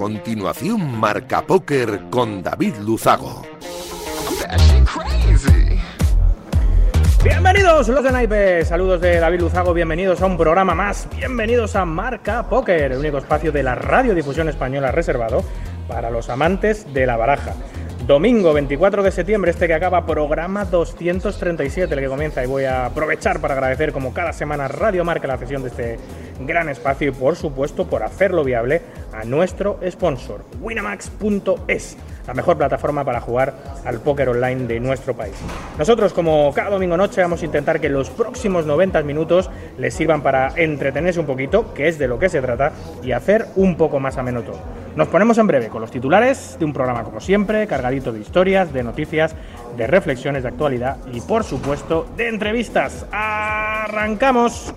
Continuación, Marca Póker con David Luzago. Bienvenidos los de Naipe, saludos de David Luzago, bienvenidos a un programa más, bienvenidos a Marca Póker, el único espacio de la radiodifusión española reservado para los amantes de la baraja. Domingo 24 de septiembre, este que acaba, programa 237, el que comienza, y voy a aprovechar para agradecer como cada semana Radio Marca la cesión de este gran espacio y por supuesto por hacerlo viable a nuestro sponsor, winamax.es, la mejor plataforma para jugar al póker online de nuestro país. Nosotros, como cada domingo noche, vamos a intentar que los próximos 90 minutos les sirvan para entretenerse un poquito, que es de lo que se trata, y hacer un poco más ameno todo. Nos ponemos en breve con los titulares de un programa como siempre, cargadito de historias, de noticias, de reflexiones de actualidad y por supuesto de entrevistas. ¡Arrancamos!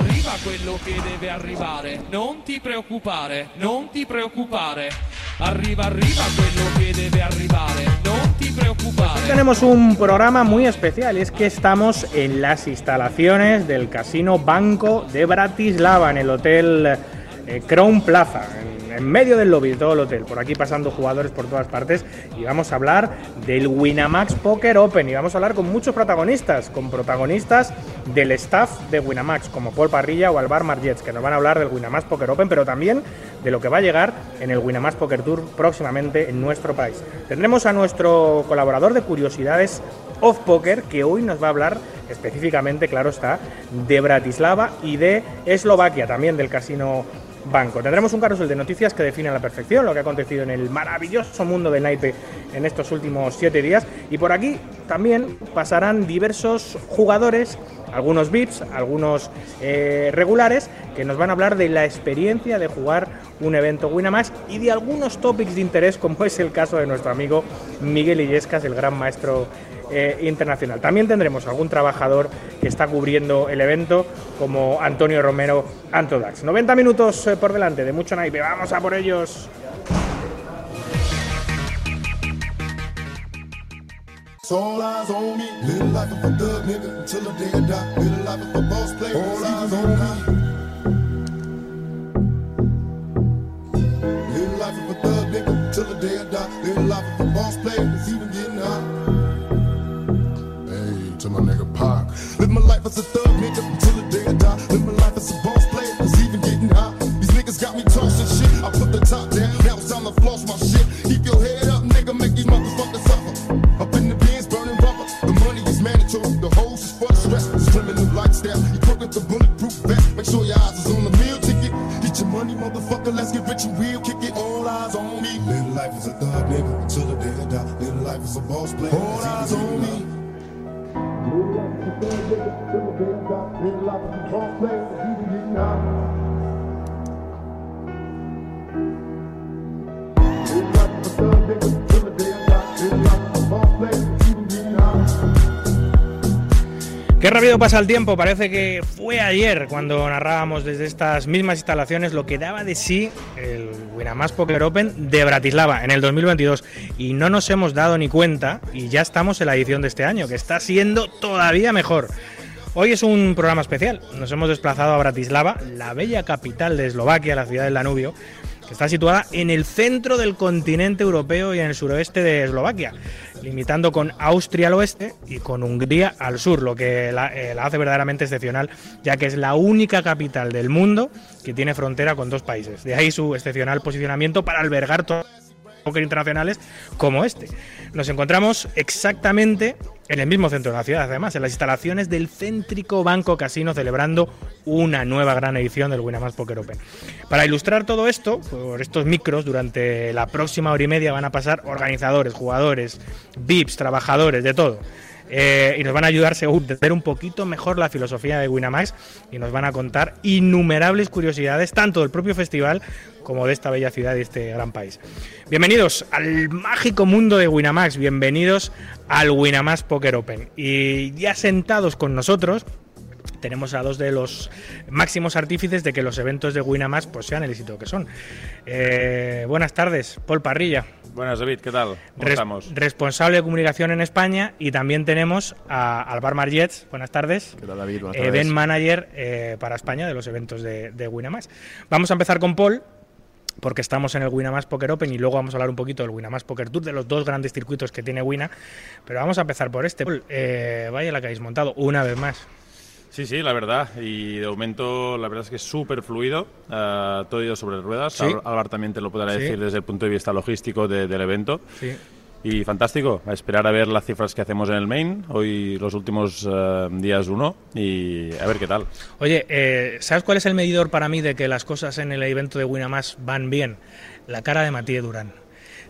Arriva, quello che deve arrivare. Non ti preoccupare, non ti preoccupare. Arriva, arriva quello che debe arrivare. Non ti preoccupare. Tenemos un programa muy especial es que estamos en las instalaciones del Casino Banco de Bratislava, en el Hotel eh, Crown Plaza, en, en medio del lobby de todo el hotel. Por aquí pasando jugadores por todas partes y vamos a hablar del Winamax Poker Open y vamos a hablar con muchos protagonistas, con protagonistas del staff de Winamax, como Paul Parrilla o Alvar Margets, que nos van a hablar del Winamax Poker Open, pero también de lo que va a llegar en el Winamax Poker Tour próximamente en nuestro país. Tendremos a nuestro colaborador de curiosidades Off Poker, que hoy nos va a hablar específicamente, claro está, de Bratislava y de Eslovaquia, también del casino Banco. Tendremos un carrusel de noticias que define a la perfección lo que ha acontecido en el maravilloso mundo del naipe en estos últimos siete días. Y por aquí también pasarán diversos jugadores, algunos VIPs, algunos eh, regulares, que nos van a hablar de la experiencia de jugar un evento Winamax y de algunos topics de interés, como es el caso de nuestro amigo Miguel Illescas, el gran maestro eh, internacional. También tendremos algún trabajador que está cubriendo el evento, como Antonio Romero Antodax. 90 minutos eh, por delante de mucho naipe. Vamos a por ellos. Pasa el tiempo, parece que fue ayer cuando narrábamos desde estas mismas instalaciones lo que daba de sí el Winamax Poker Open de Bratislava en el 2022 y no nos hemos dado ni cuenta y ya estamos en la edición de este año, que está siendo todavía mejor. Hoy es un programa especial, nos hemos desplazado a Bratislava, la bella capital de Eslovaquia, la ciudad del Danubio, que está situada en el centro del continente europeo y en el suroeste de Eslovaquia, limitando con Austria al oeste y con Hungría al sur, lo que la, eh, la hace verdaderamente excepcional, ya que es la única capital del mundo que tiene frontera con dos países. De ahí su excepcional posicionamiento para albergar todos póker internacionales como este. Nos encontramos exactamente en el mismo centro de la ciudad, además, en las instalaciones del céntrico Banco Casino, celebrando una nueva gran edición del Winamax Poker Open. Para ilustrar todo esto, por estos micros, durante la próxima hora y media van a pasar organizadores, jugadores, VIPs, trabajadores, de todo. Eh, y nos van a ayudar a entender un poquito mejor la filosofía de Winamax y nos van a contar innumerables curiosidades tanto del propio festival como de esta bella ciudad y este gran país. Bienvenidos al mágico mundo de Winamax, bienvenidos al Winamax Poker Open. Y ya sentados con nosotros tenemos a dos de los máximos artífices de que los eventos de Winamax pues, sean el éxito que son. Eh, buenas tardes, Paul Parrilla. Buenas, David, ¿qué tal? ¿Cómo Res- estamos? responsable de comunicación en España y también tenemos a Alvar Margets, buenas tardes, ¿Qué tal, David? Buenas event tardes. manager eh, para España de los eventos de, de Winamax. Vamos a empezar con Paul porque estamos en el Winamax Poker Open y luego vamos a hablar un poquito del Winamax Poker Tour, de los dos grandes circuitos que tiene Wina. Pero vamos a empezar por este. Eh, vaya la que habéis montado una vez más. Sí, sí, la verdad. Y de momento, la verdad es que es súper fluido. eh, todo ido sobre ruedas. Sí. Álvaro también te lo podrá Sí. decir desde el punto de vista logístico de- del evento. Sí. Y fantástico. A esperar a ver las cifras que hacemos en el main. Hoy los últimos eh, días uno. Y a ver qué tal. Oye, eh, ¿sabes cuál es el medidor para mí de que las cosas en el evento de Winamax van bien? La cara de Matías Durán.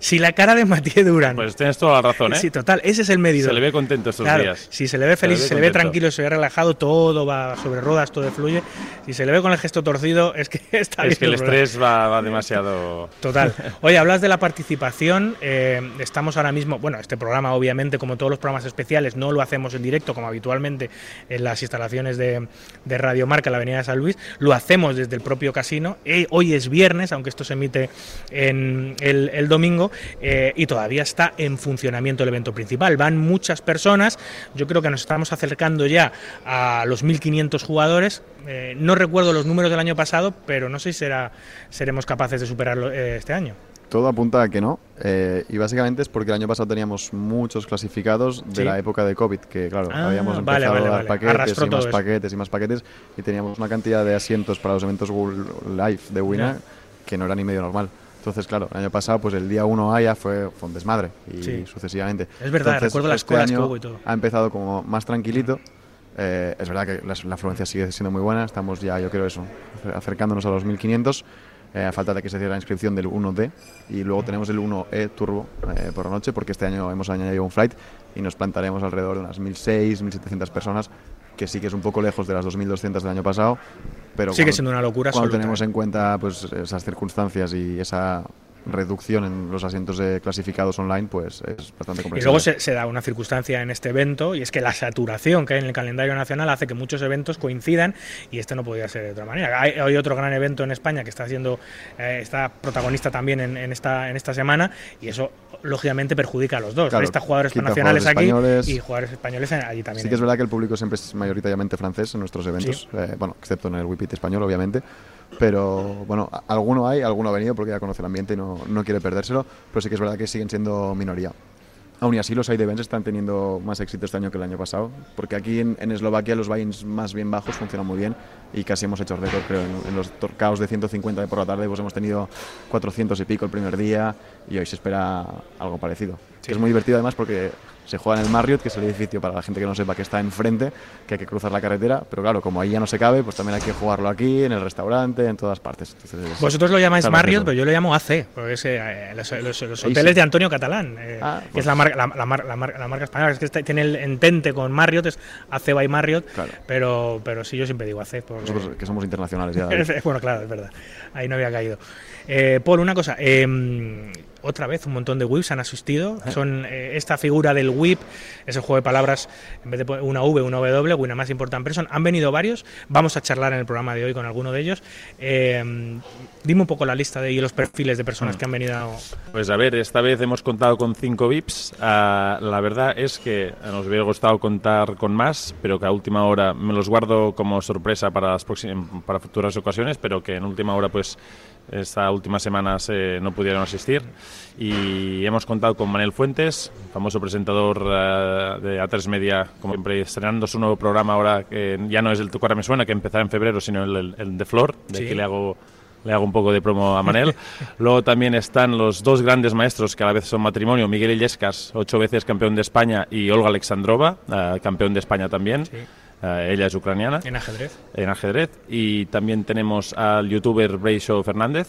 Si la cara de Matías Durán. Pues tienes toda la razón, ¿eh? Sí, total, ese es el medidor. Se le ve contento estos Claro, días. Si se le ve feliz, Se le ve si se le ve contento. tranquilo, se le ve relajado, todo va sobre ruedas, todo fluye. Si se le ve con el gesto torcido, es que está Es que el problema. estrés va, va demasiado. Total. Oye, hablas de la participación. eh, estamos ahora mismo, bueno, este programa, obviamente, como todos los programas especiales, no lo hacemos en directo, como habitualmente en las instalaciones de, de Radio Marca, en la Avenida de San Luis. Lo hacemos desde el propio casino. Eh, hoy es viernes, aunque esto se emite en el, el domingo, eh, y todavía está en funcionamiento el evento principal. Van muchas personas. Yo creo que nos estamos acercando ya a los 1.500 jugadores. Eh, no recuerdo los números del año pasado, pero no sé si será, seremos capaces de superarlo eh, este año. Todo apunta a que no. eh, y básicamente es porque el año pasado teníamos muchos clasificados de Sí. la época de COVID, que claro, Ah, habíamos empezado vale, vale, a dar paquetes Arrastró y más eso. paquetes y más paquetes y teníamos una cantidad de asientos para los eventos World Live de Wina Ya. que no era ni medio normal. Entonces, claro, el año pasado, pues el día 1 A ya fue, fue un desmadre y Sí. sucesivamente. Es verdad, Entonces, recuerdo las este colas que año hubo y todo. Ha empezado como más tranquilito. Eh, es verdad que la, la afluencia sigue siendo muy buena. Estamos ya, yo creo, eso, acercándonos a los 1500. eh, a falta de que se cierre la inscripción del 1D y luego tenemos el 1E Turbo eh, por la noche porque este año hemos añadido un flight y nos plantaremos alrededor de unas 1.600, 1.700 personas que sí que es un poco lejos de las 2.200 del año pasado pero Sigue cuando- siendo una locura cuando absoluta. tenemos en cuenta pues esas circunstancias y esa reducción en los asientos de clasificados online pues es bastante Y comprensible luego se, se da una circunstancia en este evento y es que la saturación que hay en el calendario nacional hace que muchos eventos coincidan y este no podía ser de otra manera. Hay, hay otro gran evento en España que está siendo eh, está protagonista también en, en esta en esta semana y eso lógicamente perjudica a los dos. Claro, Está jugadores nacionales aquí españoles. y jugadores españoles allí también. Sí que es verdad que el público siempre es mayoritariamente francés en nuestros eventos, eh, bueno, excepto en el Whippet español, obviamente. Pero bueno, alguno hay, alguno ha venido porque ya conoce el ambiente y no, no quiere perdérselo, pero sí que es verdad que siguen siendo minoría. Aún y así, los side events están teniendo más éxito este año que el año pasado, porque aquí en, en Eslovaquia los buy-ins más bien bajos funcionan muy bien y casi hemos hecho récord, creo. En, en los torcaos de 150 de por la tarde pues hemos tenido 400 y pico el primer día y hoy se espera algo parecido. Que es muy divertido además porque se juega en el Marriott, que es el edificio para la gente que no sepa que está enfrente, que hay que cruzar la carretera, pero claro, como ahí ya no se cabe, pues también hay que jugarlo aquí, en el restaurante, en todas partes. Entonces, Vosotros lo llamáis Marriott, pero yo lo llamo AC, porque es eh, los, los- hoteles sí. de Antonio Catalán, eh, Ah, que pues- es la marca, la, la mar- la mar- la marca española. Es que está- tiene el entente con Marriott, es AC by Marriott, Claro. pero, pero sí, yo siempre digo AC. porque- Nosotros que somos internacionales ya. Bueno, claro, es verdad. Ahí no había caído. Eh, Paul, una cosa. Otra vez, un montón de whips han asistido. Son eh, esta figura del whip, ese juego de palabras, en vez de una V, una W, una más important person. Han venido varios. Vamos a charlar en el programa de hoy con alguno de ellos. Eh, dime un poco la lista de, y los perfiles de personas que han venido. Pues a ver, esta vez hemos contado con 5 VIPs. Ah, la verdad es que nos hubiera gustado contar con más, pero que a última hora me los guardo como sorpresa para, las para futuras ocasiones, pero que en última hora, pues esta última semana se- no pudieron asistir. Y hemos contado con Manel Fuentes, famoso presentador ah, de A3 Media, como siempre, estrenando su nuevo programa ahora, que ya no es el Tu cara me suena, que empezará en febrero, sino el, el, el de Flor, de Sí. que le hago le hago un poco de promo a Manel. Luego también están los dos grandes maestros que a la vez son matrimonio, Miguel Illescas, ocho veces campeón de España, y Olga Alexandrova, eh, campeón de España también. Sí. Eh, ella es ucraniana En ajedrez. en ajedrez. Y también tenemos al youtuber Bray Show Fernández,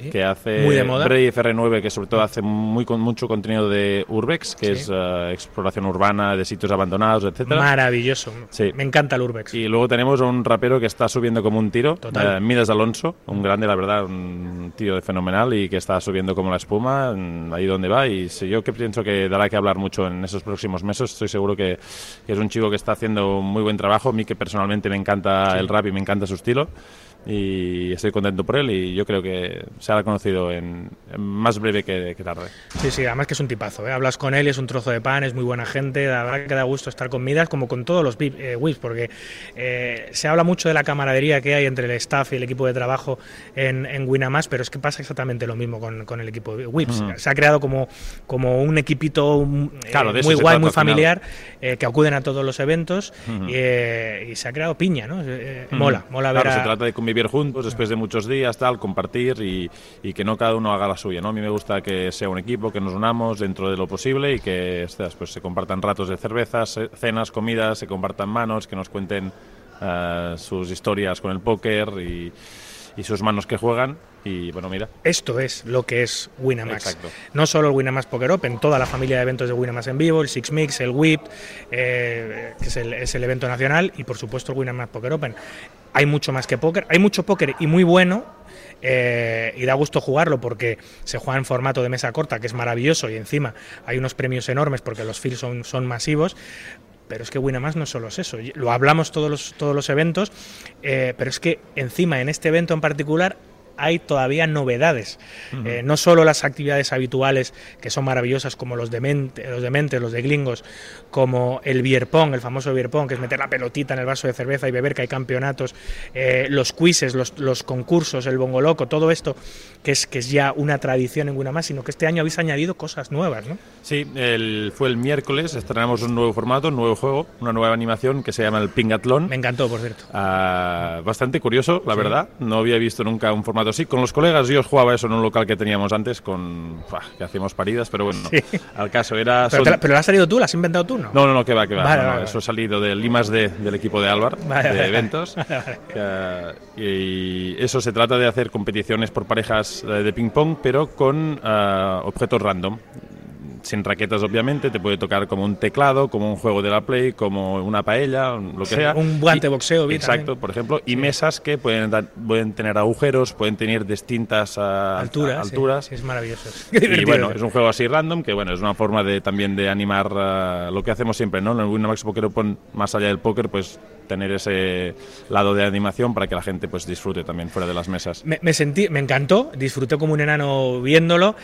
Sí. que hace Muy de moda. Bray FR9, que sobre todo hace muy con mucho contenido de Urbex, que Sí. es eh, exploración urbana de sitios abandonados, etcétera. Maravilloso. Sí. Me encanta el Urbex. Y luego tenemos a un rapero que está subiendo como un tiro, Total. eh, Midas Alonso, un grande, la verdad, un tío fenomenal y que está subiendo como la espuma, mm, ahí donde va. Y yo que pienso que dará que hablar mucho en esos próximos meses. Estoy seguro que, que es un chico que está haciendo un muy buen trabajo. A mí que personalmente me encanta el rap y me encanta su estilo. Y estoy contento por él y yo creo que se ha conocido en, en más breve que, que tarde. Sí, sí, además que es un tipazo. ¿eh? Hablas con él y es un trozo de pan, es muy buena gente. La verdad que da gusto estar con Midas, como con todos los eh, whips, porque eh, se habla mucho de la camaradería que hay entre el staff y el equipo de trabajo en, en Winamax, pero es que pasa exactamente lo mismo con, con el equipo de whips. Ujú. Se ha creado como, como un equipito um, eh, Claro, muy guay, muy familiar, eh, que acuden a todos los eventos y, eh, y se ha creado piña, ¿no? Mola, mola ver Claro, a- se trata de convivir juntos después de muchos días, tal, compartir y, que no cada uno haga la suya, ¿no? A mí me gusta que sea un equipo, que nos unamos dentro de lo posible y que ostras, pues, se compartan ratos de cervezas, eh, cenas, comidas, se compartan manos, que nos cuenten eh, sus historias con el póker y, y sus manos que juegan. Y bueno, mira, Esto es lo que es Winamax. Exacto. No solo el Winamax Poker Open, toda la familia de eventos de Winamax en vivo, el Six Mix, el WIP, eh, que es el, es el evento nacional, y por supuesto el Winamax Poker Open. Hay mucho más que póker, hay mucho póker y muy bueno. eh, y da gusto jugarlo porque se juega en formato de mesa corta, que es maravilloso, y encima hay unos premios enormes porque los fields son, son masivos. Pero es que Winamax no solo es eso, lo hablamos todos los, todos los eventos, eh, pero es que encima en este evento en particular hay todavía novedades. Eh, no solo las actividades habituales, que son maravillosas, como los dementes, los dementes, los de glingos, como el beer pong, el famoso beer pong, que es meter la pelotita en el vaso de cerveza y beber, que hay campeonatos, eh, los quizzes, los, los concursos, el bongo loco, todo esto, que es, que es ya una tradición en Winamax, sino que este año habéis añadido cosas nuevas, ¿no? Sí, el, fue el miércoles, estrenamos un nuevo formato, un nuevo juego, una nueva animación que se llama el Pingatlón. Me encantó, por cierto. Ah, bastante curioso, la verdad. No había visto nunca un formato así. Con los colegas yo jugaba eso en un local que teníamos antes, con que hacíamos paridas, pero bueno, Sí. al caso era... Pero, son- pero lo has salido tú, lo has inventado tú, ¿no? No, no, no, que va, que va. Vale, No, no, vale, eso ha salido del Limas de, del equipo de Álvar, Vale, de eventos. Que, y eso se trata de hacer competiciones por parejas eh, de ping-pong, pero con ah, objetos random. Sin raquetas, obviamente, te puede tocar como un teclado, como un juego de la Play, como una paella, lo que Sí, sea. un guante Y- boxeo, Exacto, también. por ejemplo. Y mesas que pueden, dar- pueden tener agujeros, pueden tener distintas ah, Alturas. sí, alturas. sí, es maravilloso. Y bueno, es un juego así random que bueno, es una forma de también de animar eh, lo que hacemos siempre, ¿no? En el Winamax Poker Open, más allá del póker, pues tener ese lado de animación para que la gente pues disfrute también fuera de las mesas. Me, me sentí, me encantó, disfruté como un enano viéndolo,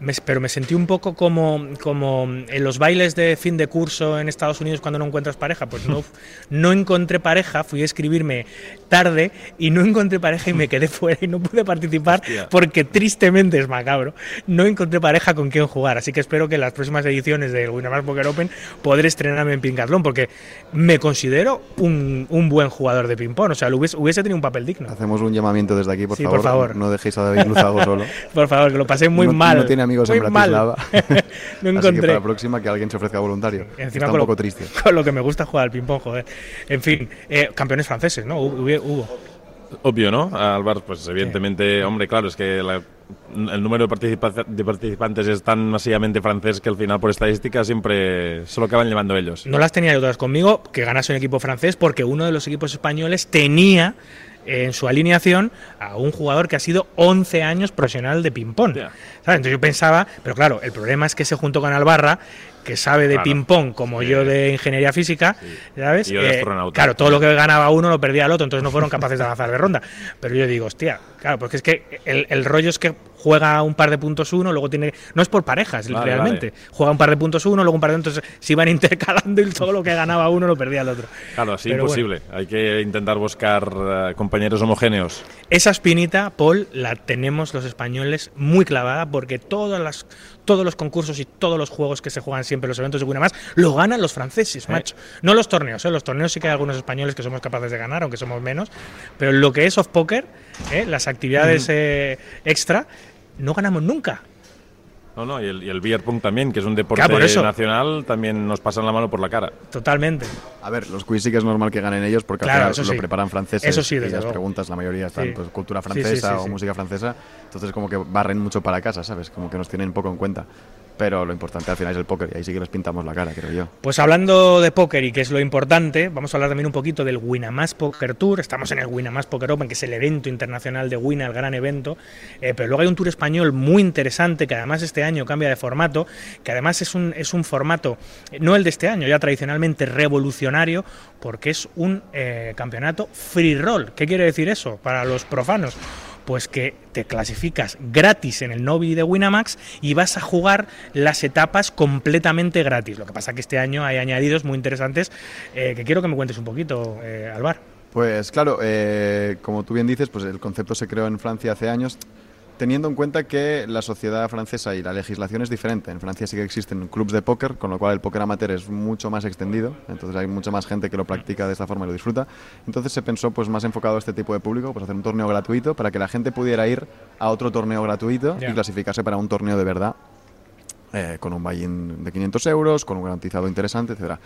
me- pero me sentí un poco como, como en los bailes de fin de curso en Estados Unidos cuando no encuentras pareja. Pues no, no encontré pareja, fui a escribirme tarde y no encontré pareja y me quedé fuera y no pude participar Hostia. porque tristemente es macabro. No encontré pareja con quien jugar, así que espero que en las próximas ediciones del Winamax Poker Open podré estrenarme en Pincatlón porque me considero un, un buen jugador de ping-pong. O sea, lo hubiese, hubiese tenido un papel digno. Hacemos un llamamiento desde aquí, por, Sí, favor. por favor. No dejéis a David Luzago solo. Por favor, que lo pasé muy no, mal. No tiene amigos muy en mal. Bratislava. no Así que encontré. para la próxima que alguien se ofrezca voluntario. Encima Está un lo, poco triste. con lo que me gusta jugar al ping-pong, joder. En fin, eh, campeones franceses, ¿no? Hubo. hubo. Obvio, ¿no? Álvar, pues evidentemente, hombre, claro, es que la- el número de, participa- de participantes es tan masivamente francés que al final, por estadística, siempre se lo acaban llevando ellos. No las tenía yo todas conmigo, que ganase un equipo francés, porque uno de los equipos españoles tenía en su alineación a un jugador que ha sido 11 años profesional de ping-pong. Entonces yo pensaba, pero claro, el problema es que se juntó con Albarra, que sabe de Claro. ping-pong como Sí. yo de ingeniería física, ¿sabes? Y yo de Eh, claro, todo lo que ganaba uno lo perdía el otro, entonces no fueron capaces de avanzar de ronda. Pero yo digo, hostia, claro, porque es que el, el rollo es que juega un par de puntos uno, luego tiene. No es por parejas, Vale, realmente. vale. Juega un par de puntos uno, luego un par de entonces se iban intercalando y todo lo que ganaba uno lo perdía el otro. Claro, así Pero imposible. Hay que intentar buscar eh, compañeros homogéneos. Esa espinita, Paul, la tenemos los españoles muy clavada porque todas las, todos los concursos y todos los juegos que se juegan siempre los eventos de Winamax lo ganan los franceses, macho. No los torneos, ¿eh? los torneos sí que hay algunos españoles que somos capaces de ganar, aunque somos menos, pero lo que es soft poker, ¿eh? las actividades eh, extra, no ganamos nunca. No, no, y el, y el también, que es un deporte Claro, por eso. nacional, también nos pasan la mano por la cara. Totalmente. A ver, los quiz sí que es normal que ganen ellos porque al Claro, final eso lo sí. preparan franceses Eso sí, y desde las luego. preguntas la mayoría están Sí. pues, cultura Sí, sí, francesa sí, o sí. música francesa. Entonces como que barren mucho para casa, ¿sabes? Como que nos tienen poco en cuenta. Pero lo importante al final es el póker y ahí sí que les pintamos la cara, creo yo. Pues hablando de póker y que es lo importante, vamos a hablar también un poquito del Winamax Poker Tour. Estamos en el Winamax Poker Open, que es el evento internacional de Wina, el gran evento. Eh, pero luego hay un tour español muy interesante que además este año cambia de formato, que además es un, es un formato, no el de este año, ya tradicionalmente revolucionario, porque es un eh, campeonato free roll. ¿Qué quiere decir eso para los profanos? Pues que te clasificas gratis en el Novi de Winamax y vas a jugar las etapas completamente gratis. Lo que pasa que este año hay añadidos muy interesantes eh, que quiero que me cuentes un poquito, eh, Alvar. Pues claro, eh, como tú bien dices, pues el concepto se creó en Francia hace años teniendo en cuenta que la sociedad francesa y la legislación es diferente. En Francia sí que existen clubes de póker, con lo cual el póker amateur es mucho más extendido, entonces hay mucha más gente que lo practica de esta forma y lo disfruta. Entonces se pensó pues más enfocado a este tipo de público, pues hacer un torneo gratuito para que la gente pudiera ir a otro torneo gratuito y clasificarse para un torneo de verdad eh, con un buy-in de 500 euros, con un garantizado interesante, etcétera.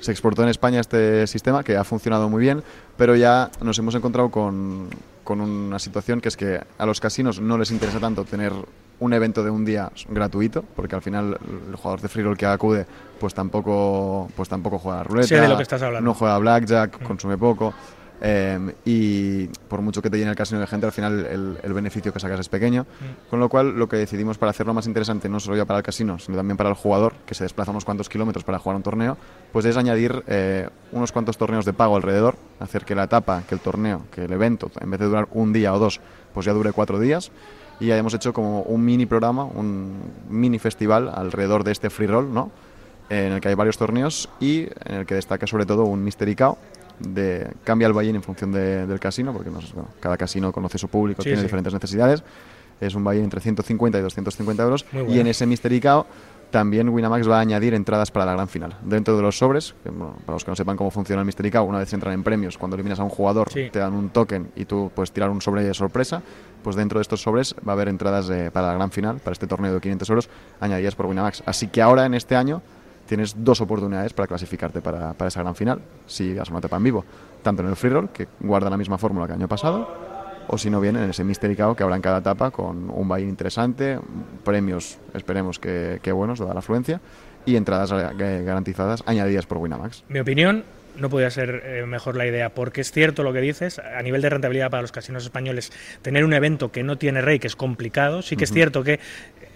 Se exportó en España este sistema que ha funcionado muy bien, pero ya nos hemos encontrado con, con una situación que es que a los casinos no les interesa tanto tener un evento de un día gratuito, porque al final el jugador de free roll que acude pues tampoco pues tampoco juega a ruleta, Sé de lo que estás hablando. no juega a blackjack, consume poco. Eh, y por mucho que te llene el casino de gente, al final el, el beneficio que sacas es pequeño. Con lo cual, lo que decidimos para hacerlo más interesante, no solo ya para el casino, sino también para el jugador, que se desplaza unos cuantos kilómetros para jugar un torneo, pues es añadir eh, unos cuantos torneos de pago alrededor, hacer que la etapa, que el torneo, que el evento, en vez de durar un día o dos, pues ya dure cuatro días. Y ya hemos hecho como un mini programa, un mini festival alrededor de este free roll, ¿no? en el que hay varios torneos y en el que destaca sobre todo un Mystery Cow de cambia el buy en función de- del casino porque no bueno, cada casino conoce su público Sí, tiene sí. diferentes necesidades es un buy entre 150 y 250 euros y en ese Mystery Cow también Winamax va a añadir entradas para la gran final. Dentro de los sobres, que, bueno, para los que no sepan cómo funciona el Mystery Cow, una vez entran en premios, cuando eliminas a un jugador, Sí. te dan un token y tú puedes tirar un sobre de sorpresa. Pues dentro de estos sobres va a haber entradas eh, para la gran final, para este torneo de 500 euros, añadidas por Winamax. Así que ahora, en este año, tienes dos oportunidades para clasificarte para, para esa gran final, si das una etapa en vivo, tanto en el free roll, que guarda la misma fórmula que el año pasado, o si no bien en ese Mystery que habrá en cada etapa con un buy interesante, premios, esperemos que, que buenos, dada la afluencia, y entradas eh, garantizadas añadidas por Winamax. Mi opinión, no podía ser eh, mejor la idea, porque es cierto lo que dices, a nivel de rentabilidad para los casinos españoles, tener un evento que no tiene rey, que es complicado, sí que es cierto que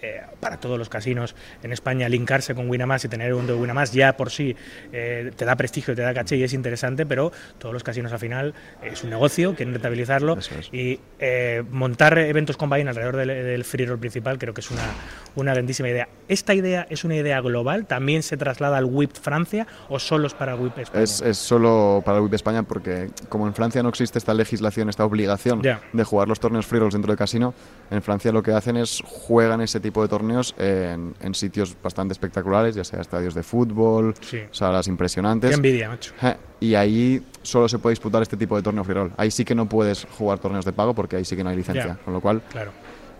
eh, para todos los casinos en España linkarse con Winamax y tener un de Winamax ya por sí eh, te da prestigio, te da caché y es interesante, pero todos los casinos al final es un negocio, quieren rentabilizarlo es. y eh, montar eventos con buy-in alrededor del, del free roll principal creo que es una, una grandísima idea. ¿Esta idea es una idea global? ¿También se traslada al WIP Francia o solo es para WIP España? Es, es solo para el WIP España porque como en Francia no existe esta legislación, esta obligación de jugar los torneos free rolls dentro del casino, en Francia lo que hacen es juegan ese tipo de torneos en, en sitios bastante espectaculares, ya sea estadios de fútbol, Sí. salas impresionantes. Qué envidia, macho. Y ahí solo se puede disputar este tipo de torneo free roll. Ahí sí que no puedes jugar torneos de pago porque ahí sí que no hay licencia. Con lo cual Claro.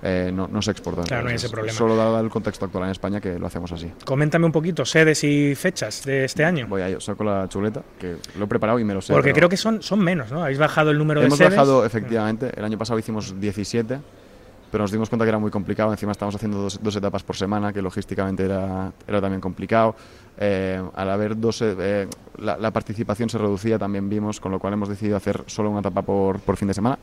Eh, no, no se exporta. Claro, no hay ese problema. Solo dado el contexto actual en España que lo hacemos así. Coméntame un poquito sedes y fechas de este año. Voy a ello, saco la chuleta, que lo he preparado y me lo sé. Porque creo que son, son menos, ¿no? Habéis bajado el número Hemos de sedes. bajado, efectivamente, el año pasado hicimos 17, pero nos dimos cuenta que era muy complicado. Encima estábamos haciendo dos, dos etapas por semana, que logísticamente era, era también complicado. Eh, al haber dos, eh, la, la participación se reducía, también vimos, con lo cual hemos decidido hacer solo una etapa por, por fin de semana.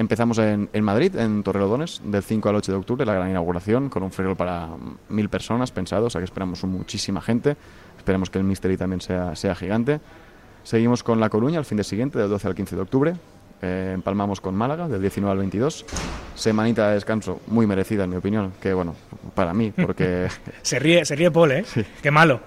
Empezamos en, en Madrid, en Torrelodones, del 5 al 8 de octubre, la gran inauguración, con un roll para mil personas pensado, o sea que esperamos muchísima gente. Esperemos que el Mystery también sea, sea gigante. Seguimos con La Coruña el fin de siguiente, del 12 al 15 de octubre. Eh, empalmamos con Málaga, del 19 al 22. Semanita de descanso muy merecida, en mi opinión, que bueno, para mí, porque, Se ríe, se ríe Paul, ¿eh? Qué malo.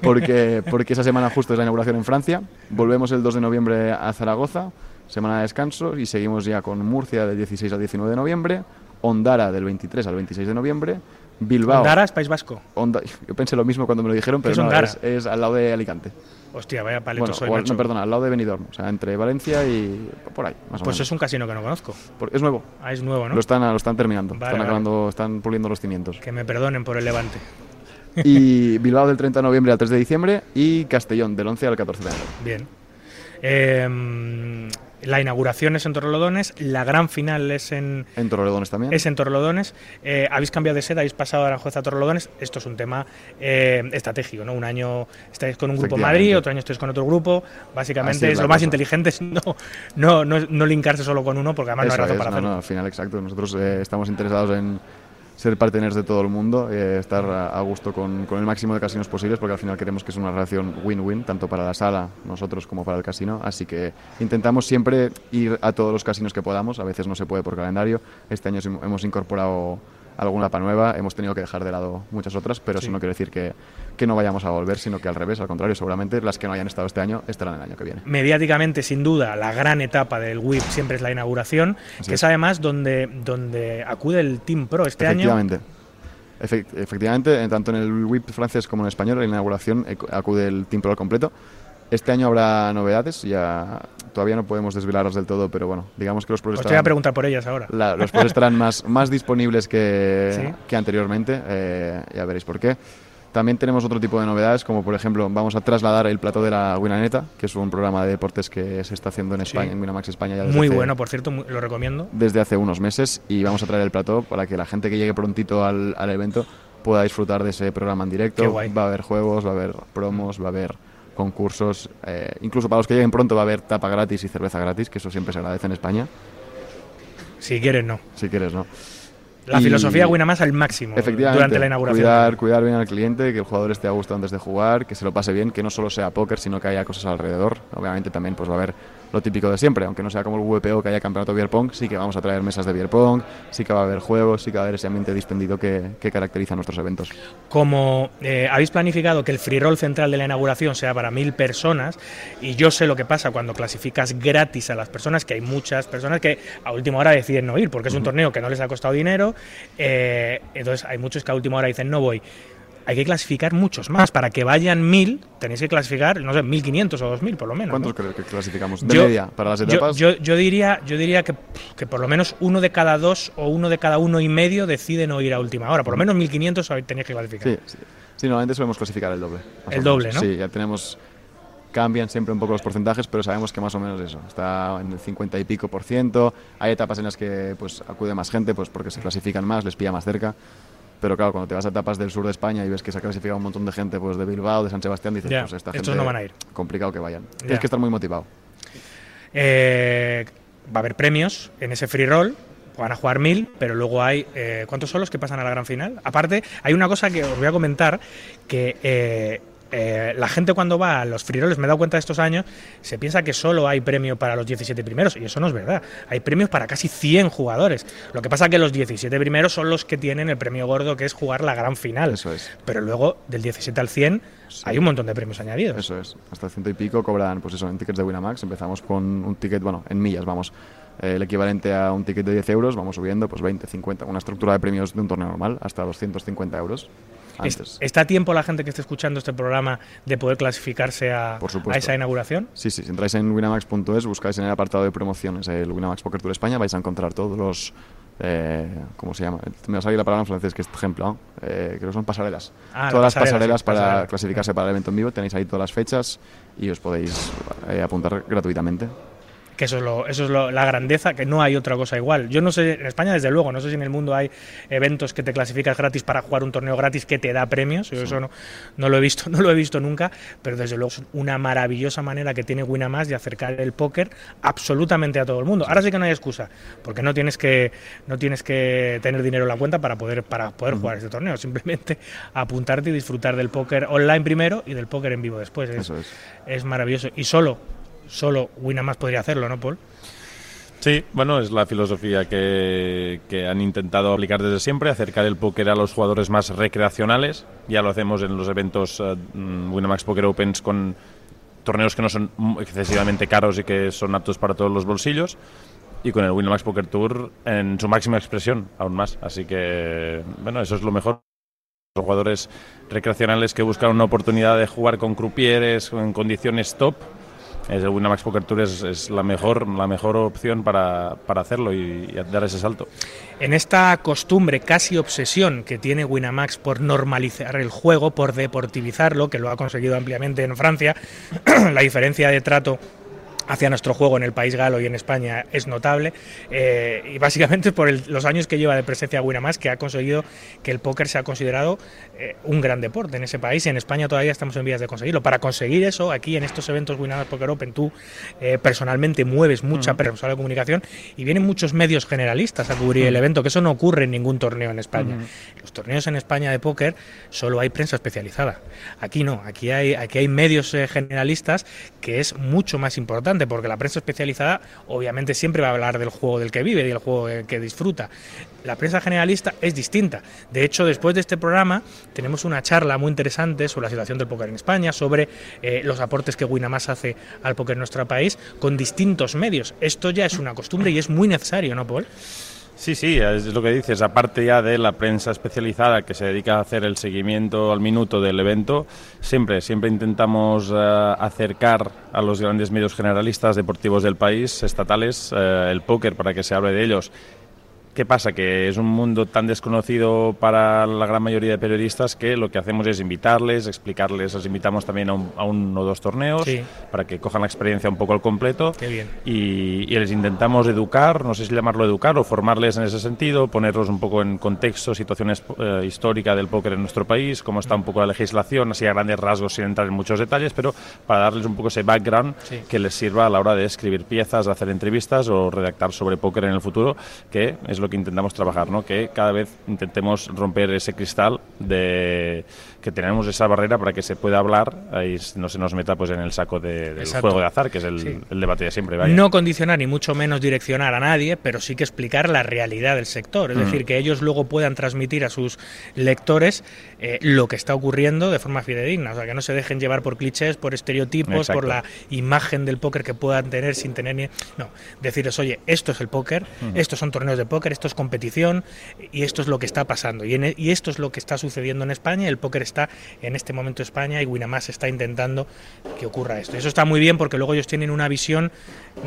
porque, porque esa semana justo es la inauguración en Francia. Volvemos el 2 de noviembre a Zaragoza, semana de descanso, y seguimos ya con Murcia del 16 al 19 de noviembre, Ondara del 23 al 26 de noviembre, Bilbao. Ondaras, País Vasco. Onda- yo pensé lo mismo cuando me lo dijeron, ¿Qué pero es no, Ondara? es, es al lado de Alicante. Hostia, vaya paleto Bueno, soy, o no, perdona, al lado de Benidorm, o sea, entre Valencia y por ahí, más o Pues menos. es un casino que no conozco. Es nuevo, Ah, es nuevo, ¿no? lo, están, lo están terminando, Vale, están vale. acabando, están puliendo los cimientos. Que me perdonen por el levante. Y Bilbao del 30 de noviembre al 3 de diciembre y Castellón del 11 al 14 de enero. Bien. Eh, La inauguración es en Torrelodones, la gran final es en, En Torrelodones también. es en Torrelodones. Eh, habéis cambiado de sede, habéis pasado a la jueza a Torrelodones. Esto es un tema eh, estratégico, ¿no? Un año estáis con un grupo. Madrid, otro año estáis con otro grupo. Básicamente es lo más inteligente es no, no, no, no linkarse solo con uno, porque además no hay razón es, para no, hacerlo. no, al final, exacto. Nosotros eh, estamos interesados en ser partners de todo el mundo, eh, estar a, gusto con, con el máximo de casinos posibles, porque al final queremos que es una relación win-win, tanto para la sala, nosotros, como para el casino. Así que intentamos siempre ir a todos los casinos que podamos. A veces no se puede por calendario. Este año hemos incorporado alguna APA nueva, hemos tenido que dejar de lado muchas otras, pero Sí. eso no quiere decir que, que no vayamos a volver, sino que al revés, al contrario, seguramente las que no hayan estado este año estarán el año que viene. mediáticamente, sin duda, la gran etapa del WIP siempre es la inauguración, Así que es. además donde, donde acude el Team Pro este año. Efectivamente. Efect- efectivamente, eh, tanto en el WIP francés como en el español, en la inauguración eh, acude el Team Pro al completo. Este año habrá novedades, ya todavía no podemos desvelarlas del todo, pero bueno, digamos que los pros Os te voy a estarán, preguntar por ellas ahora. la- los pros estarán más, más disponibles que, Sí. que anteriormente, eh, ya veréis por qué. También tenemos otro tipo de novedades, como por ejemplo, vamos a trasladar el plató de la Winaneta, que es un programa de deportes que se está haciendo en Sí. España, en Winamax España ya desde Muy hace- bueno, por cierto, muy- lo recomiendo. desde hace unos meses y vamos a traer el plató para que la gente que llegue prontito al, al evento pueda disfrutar de ese programa en directo. Qué guay. Va a haber juegos, va a haber promos, va a haber concursos. eh, incluso para los que lleguen pronto va a haber tapa gratis y cerveza gratis, que eso siempre se agradece en España, Si quieres, no. si quieres, ¿no? La Y- filosofía Winamax al máximo Efectivamente, durante la inauguración. Cuidar, cuidar bien al cliente, que el jugador esté a gusto antes de jugar, que se lo pase bien, que no solo sea póker, sino que haya cosas alrededor. Obviamente también pues va a haber lo típico de siempre, aunque no sea como el VPO que haya campeonato de beer pong, sí que vamos a traer mesas de beer pong, sí que va a haber juegos, sí que va a haber ese ambiente distendido que, que caracteriza nuestros eventos. Como eh, habéis planificado que el free roll central de la inauguración sea para mil personas, y yo sé lo que pasa cuando clasificas gratis a las personas, que hay muchas personas que a última hora deciden no ir, porque es un torneo que no les ha costado dinero, eh, entonces hay muchos que a última hora dicen no voy. Hay que clasificar muchos más. Para que vayan mil, tenéis que clasificar, no sé, 1500 o 2000 por lo menos. ¿Cuántos ¿no? crees que clasificamos? De Yo- media, para las etapas. yo, yo diría, yo diría que, que por lo menos uno de cada dos o uno de cada uno y medio decide no ir a última hora. Por lo menos 1500 tenéis que clasificar. Sí, sí. Sí, normalmente solemos clasificar el doble. El doble, ¿no? Sí, ya tenemos. Cambian siempre un poco los porcentajes, pero sabemos que más o menos eso. Está en el 50 y pico por ciento. Hay etapas en las que pues acude más gente, pues porque se clasifican más, les pilla más cerca. Pero claro, cuando te vas a etapas del sur de España y ves que se ha clasificado un montón de gente pues de Bilbao, de San Sebastián, dices, Ya, pues esta estos gente no van a ir. complicado que vayan. Ya. Tienes que estar muy motivado. Eh, va a haber premios en ese free roll. Van a jugar mil, pero luego hay. eh, ¿Cuántos son los que pasan a la gran final? Aparte, hay una cosa que os voy a comentar: que eh, eh, la gente cuando va a los free rolls, me he dado cuenta de estos años, se piensa que solo hay premio para los 17 primeros, y eso no es verdad. Hay premios para casi 100 jugadores. Lo que pasa que los 17 primeros son los que tienen el premio gordo, que es jugar la gran final. Eso es. Pero luego, del 17 al 100, hay un montón de premios añadidos. Eso es. Hasta el ciento y pico cobran, pues eso, en tickets de Winamax. Empezamos con un ticket, bueno, en millas, vamos. eh, el equivalente a un ticket de 10 euros, vamos subiendo, pues 20, 50, una estructura de premios de un torneo normal, hasta 250 euros. Antes. ¿Está a tiempo la gente que esté escuchando este programa de poder clasificarse a, Por supuesto. a esa inauguración? Sí, sí, si entráis en winamax.es, buscáis en el apartado de promociones el Winamax Poker Tour España, vais a encontrar todos los. Eh, ¿Cómo se llama? Me va a salir la palabra en francés, que es ejemplo. Eh, creo que son pasarelas. Ah, todas las las pasarelas, para pasarelas. clasificarse para el evento en vivo, tenéis ahí todas las fechas y os podéis eh, apuntar gratuitamente. Que eso es, lo, eso es lo- la grandeza, que no hay otra cosa igual. Yo no sé, en España desde luego, no sé si en el mundo hay eventos que te clasificas gratis para jugar un torneo gratis que te da premios. Yo eso no, no lo he visto, no lo he visto nunca, pero desde luego es una maravillosa manera que tiene Winamax de acercar el póker absolutamente a todo el mundo. Ahora sí que no hay excusa, porque no tienes que, no tienes que tener dinero en la cuenta para poder, para poder jugar este torneo. Simplemente apuntarte y disfrutar del póker online primero y del póker en vivo después. Es, Eso es. es maravilloso. Y solo, solo Winamax podría hacerlo, ¿no, Paul? Sí, bueno, es la filosofía que, que han intentado aplicar desde siempre, acercar el póker a los jugadores más recreacionales. Ya lo hacemos en los eventos eh, mm, Winamax Poker Opens con torneos que no son excesivamente caros y que son aptos para todos los bolsillos. Y con el Winamax Poker Tour en su máxima expresión, aún más. Así que, bueno, eso es lo mejor. Los jugadores recreacionales que buscan una oportunidad de jugar con crupieres en condiciones top el Winamax Poker Tour es, la mejor la mejor opción para, para hacerlo y dar ese salto. En esta costumbre, casi obsesión que tiene Winamax por normalizar el juego, por deportivizarlo, que lo ha conseguido ampliamente en Francia, la diferencia de trato hacia nuestro juego en el país galo y en España es notable eh, y básicamente por el- los años que lleva de presencia Winamax que ha conseguido que el póker sea considerado eh, un gran deporte en ese país y en España todavía estamos en vías de conseguirlo. Para conseguir eso, aquí en estos eventos Winamax Poker Open tú eh, personalmente mueves mucha prensa de comunicación y vienen muchos medios generalistas a cubrir el evento, que eso no ocurre en ningún torneo en España. Los torneos en España de póker solo hay prensa especializada. Aquí no, aquí hay, aquí hay medios eh, generalistas que es mucho más importante, porque la prensa especializada obviamente siempre va a hablar del juego del que vive y del juego que disfruta. La prensa generalista es distinta. De hecho, después de este programa tenemos una charla muy interesante sobre la situación del póker en España, sobre eh, los aportes que Winamax hace al póker en nuestro país, con distintos medios. Esto ya es una costumbre y es muy necesario, ¿no, Paul? Sí, sí, es lo que dices. Aparte ya de la prensa especializada que se dedica a hacer el seguimiento al minuto del evento, siempre, siempre intentamos eh, acercar a los grandes medios generalistas deportivos del país, estatales, eh, el póker para que se hable de ellos. ¿Qué pasa? Que es un mundo tan desconocido para la gran mayoría de periodistas que lo que hacemos es invitarles, explicarles, los invitamos también a, un, a uno o dos torneos Sí. para que cojan la experiencia un poco al completo Qué bien. y, y les intentamos educar, no sé si llamarlo educar o formarles en ese sentido, ponerlos un poco en contexto, situaciones eh, histórica del póker en nuestro país, cómo está un poco la legislación, así a grandes rasgos sin entrar en muchos detalles, pero para darles un poco ese background Sí. que les sirva a la hora de escribir piezas, hacer entrevistas o redactar sobre póker en el futuro, que es lo que intentamos trabajar, ¿no? que cada vez intentemos romper ese cristal de que tenemos esa barrera para que se pueda hablar y no se nos meta pues en el saco de- del Exacto. juego de azar, que es el, Sí. el debate de siempre. vaya. No condicionar ni mucho menos direccionar a nadie, pero sí que explicar la realidad del sector. Es decir, que ellos luego puedan transmitir a sus lectores eh, lo que está ocurriendo de forma fidedigna. O sea, que no se dejen llevar por clichés, por estereotipos, Exacto. por la imagen del póker que puedan tener sin tener ni. No, decirles, oye, esto es el póker, estos son torneos de póker, esto es competición y esto es lo que está pasando. Y, en e- y esto es lo que está sucediendo en España. El póker está en este momento en España y Winamax está intentando que ocurra esto. Eso está muy bien porque luego ellos tienen una visión